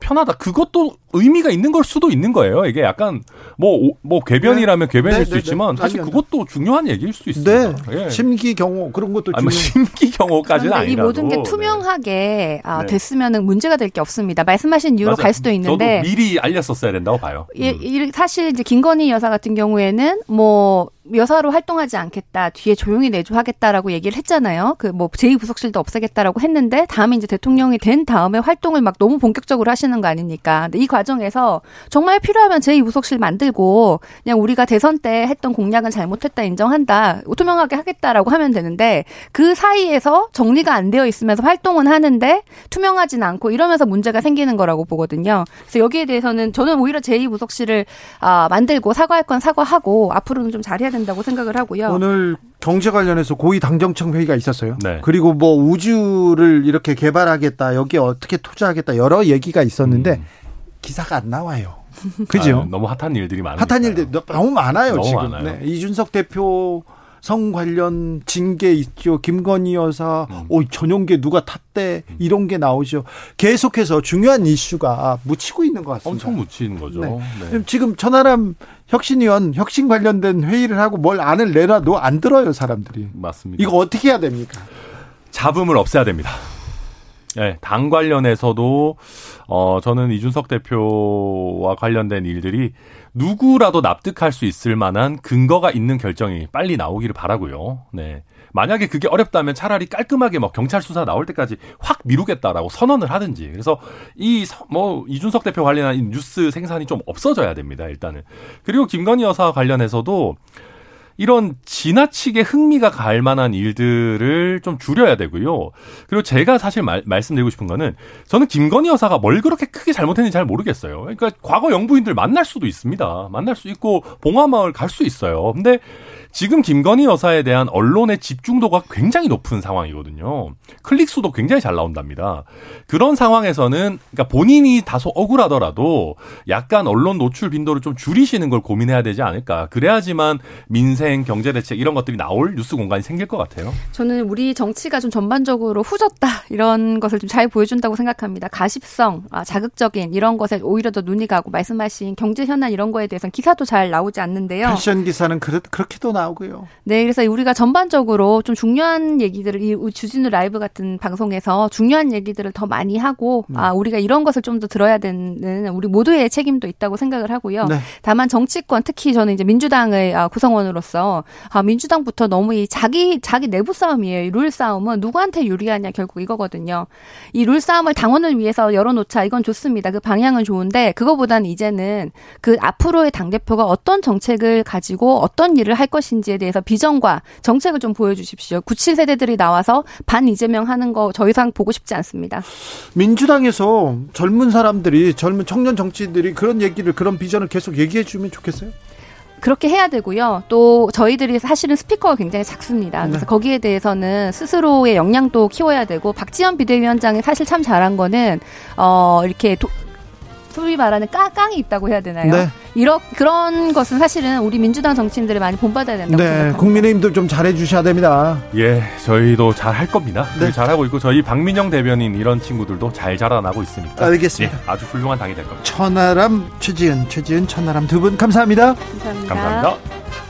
Speaker 6: 편하다. 그것도 의미가 있는 걸 수도 있는 거예요. 이게 약간 뭐, 뭐, 궤변이라면 네. 궤변일 네, 수 네, 네. 있지만 사실 그것도 중요한 얘기일 수 있습니다.
Speaker 1: 네. 예. 심기 경호 그런 것도
Speaker 6: 아니, 뭐 심기 경호까지는 아니라도. 이
Speaker 7: 모든 게 투명하게 아, 됐으면은 문제가 될 게 없습니다. 말씀하신 이유로 맞아. 갈 수도 있는데.
Speaker 6: 미리 알렸었어야 된다고 봐요.
Speaker 7: 예, 음. 사실 이제 김건희 여사 같은 경우에는 뭐 여사로 활동하지 않겠다. 뒤에 조용히 내조하겠다라고 얘기를 했잖아요. 그 뭐 제2부속실도 없애겠다라고 했는데 다음에 이제 대통령이 된 다음에 활동을 막 너무 본격적으로 하시는 거 아닙니까? 근데 이 과정에서 정말 필요하면 제2부속실 만들고 그냥 우리가 대선 때 했던 공약은 잘못했다 인정한다. 투명하게 하겠다라고 하면 되는데 그 사이에서 정리가 안 되어 있으면서 활동은 하는데 투명하진 않고 이러면서 문제가 생기는 거라고 보거든요. 그래서 여기에 대해서는 저는 오히려 제2부속실을 아, 만들고 사과할 건 사과하고 앞으로는 좀 잘해야 된다. 된다고 생각을 하고요.
Speaker 1: 오늘 경제 관련해서 고위 당정청 회의가 있었어요. 네. 그리고 뭐 우주를 이렇게 개발하겠다, 여기 어떻게 투자하겠다 여러 얘기가 있었는데 음. 기사가 안 나와요. [LAUGHS] 그죠?
Speaker 6: 아, 너무 핫한 일들이 많아요.
Speaker 1: 핫한 일들 너무 많아요 너무 지금. 많아요. 네. 이준석 대표 성 관련 징계 있죠. 김건희 여사, 음. 오, 전용계 누가 탔대. 음. 이런 게 나오죠. 계속해서 중요한 이슈가 묻히고 있는 것 같습니다.
Speaker 6: 엄청 묻히는 거죠. 네.
Speaker 1: 네. 지금 천하람 혁신위원 혁신 관련된 회의를 하고 뭘 안을 내놔도 안 들어요, 사람들이.
Speaker 6: 맞습니다.
Speaker 1: 이거 어떻게 해야 됩니까?
Speaker 6: 잡음을 없애야 됩니다. 네, 당 관련해서도 어 저는 이준석 대표와 관련된 일들이 누구라도 납득할 수 있을 만한 근거가 있는 결정이 빨리 나오기를 바라고요. 네. 만약에 그게 어렵다면 차라리 깔끔하게 뭐 경찰 수사 나올 때까지 확 미루겠다라고 선언을 하든지. 그래서 이 뭐 이준석 대표 관련한 뉴스 생산이 좀 없어져야 됩니다. 일단은. 그리고 김건희 여사 관련해서도 이런 지나치게 흥미가 갈 만한 일들을 좀 줄여야 되고요. 그리고 제가 사실 말, 말씀드리고 싶은 거는 저는 김건희 여사가 뭘 그렇게 크게 잘못했는지 잘 모르겠어요. 그러니까 과거 영부인들 만날 수도 있습니다. 만날 수 있고 봉화마을 갈 수 있어요. 근데 지금 김건희 여사에 대한 언론의 집중도가 굉장히 높은 상황이거든요. 클릭 수도 굉장히 잘 나온답니다. 그런 상황에서는 그러니까 본인이 다소 억울하더라도 약간 언론 노출 빈도를 좀 줄이시는 걸 고민해야 되지 않을까. 그래야지만 민생, 경제 대책 이런 것들이 나올 뉴스 공간이 생길 것 같아요.
Speaker 7: 저는 우리 정치가 좀 전반적으로 후졌다 이런 것을 좀 잘 보여준다고 생각합니다. 가십성, 아, 자극적인 이런 것에 오히려 더 눈이 가고 말씀하신 경제 현안 이런 거에 대해서는 기사도 잘 나오지 않는데요.
Speaker 1: 패션 기사는 그렇, 그렇게도 나 나오고요.
Speaker 7: 네, 그래서 우리가 전반적으로 좀 중요한 얘기들을 이 주진우 라이브 같은 방송에서 중요한 얘기들을 더 많이 하고 음. 아 우리가 이런 것을 좀 더 들어야 되는 우리 모두의 책임도 있다고 생각을 하고요. 네. 다만 정치권 특히 저는 이제 민주당의 아, 구성원으로서 아 민주당부터 너무 이 자기 자기 내부 싸움이에요. 룰 싸움은 누구한테 유리하냐 결국 이거거든요. 이 룰 싸움을 당원을 위해서 열어놓자 이건 좋습니다. 그 방향은 좋은데 그거보다는 이제는 그 앞으로의 당 대표가 어떤 정책을 가지고 어떤 일을 할 것 인지에 대해서 비전과 정책을 좀 보여주십시오. 97 세대들이 나와서 반 이재명 하는 거더 이상 보고 싶지 않습니다.
Speaker 1: 민주당에서 젊은 사람들이 젊은 청년 정치인들이 그런 얘기를 그런 비전을 계속 얘기해 주면 좋겠어요.
Speaker 7: 그렇게 해야 되고요. 또 저희들이 사실은 스피커가 굉장히 작습니다. 그래서 네. 거기에 대해서는 스스로의 역량도 키워야 되고 박지원 비대위원장이 사실 참 잘한 거는 어 이렇게 도, 소위 말하는 까깡이 있다고 해야 되나요? 네. 이런 그런 것은 사실은 우리 민주당 정치인들이 많이 본받아야 된다고 네, 생각합니다.
Speaker 1: 국민의힘도 좀 잘해 주셔야 됩니다.
Speaker 6: 예, 저희도 잘 할 겁니다. 네. 잘하고 있고 저희 박민영 대변인 이런 친구들도 잘 자라나고 있으니까.
Speaker 1: 알겠습니다.
Speaker 6: 예, 아주 훌륭한 당이 될 겁니다.
Speaker 1: 천하람 최지은, 최지은 천하람 두 분 감사합니다.
Speaker 7: 감사합니다.
Speaker 6: 감사합니다.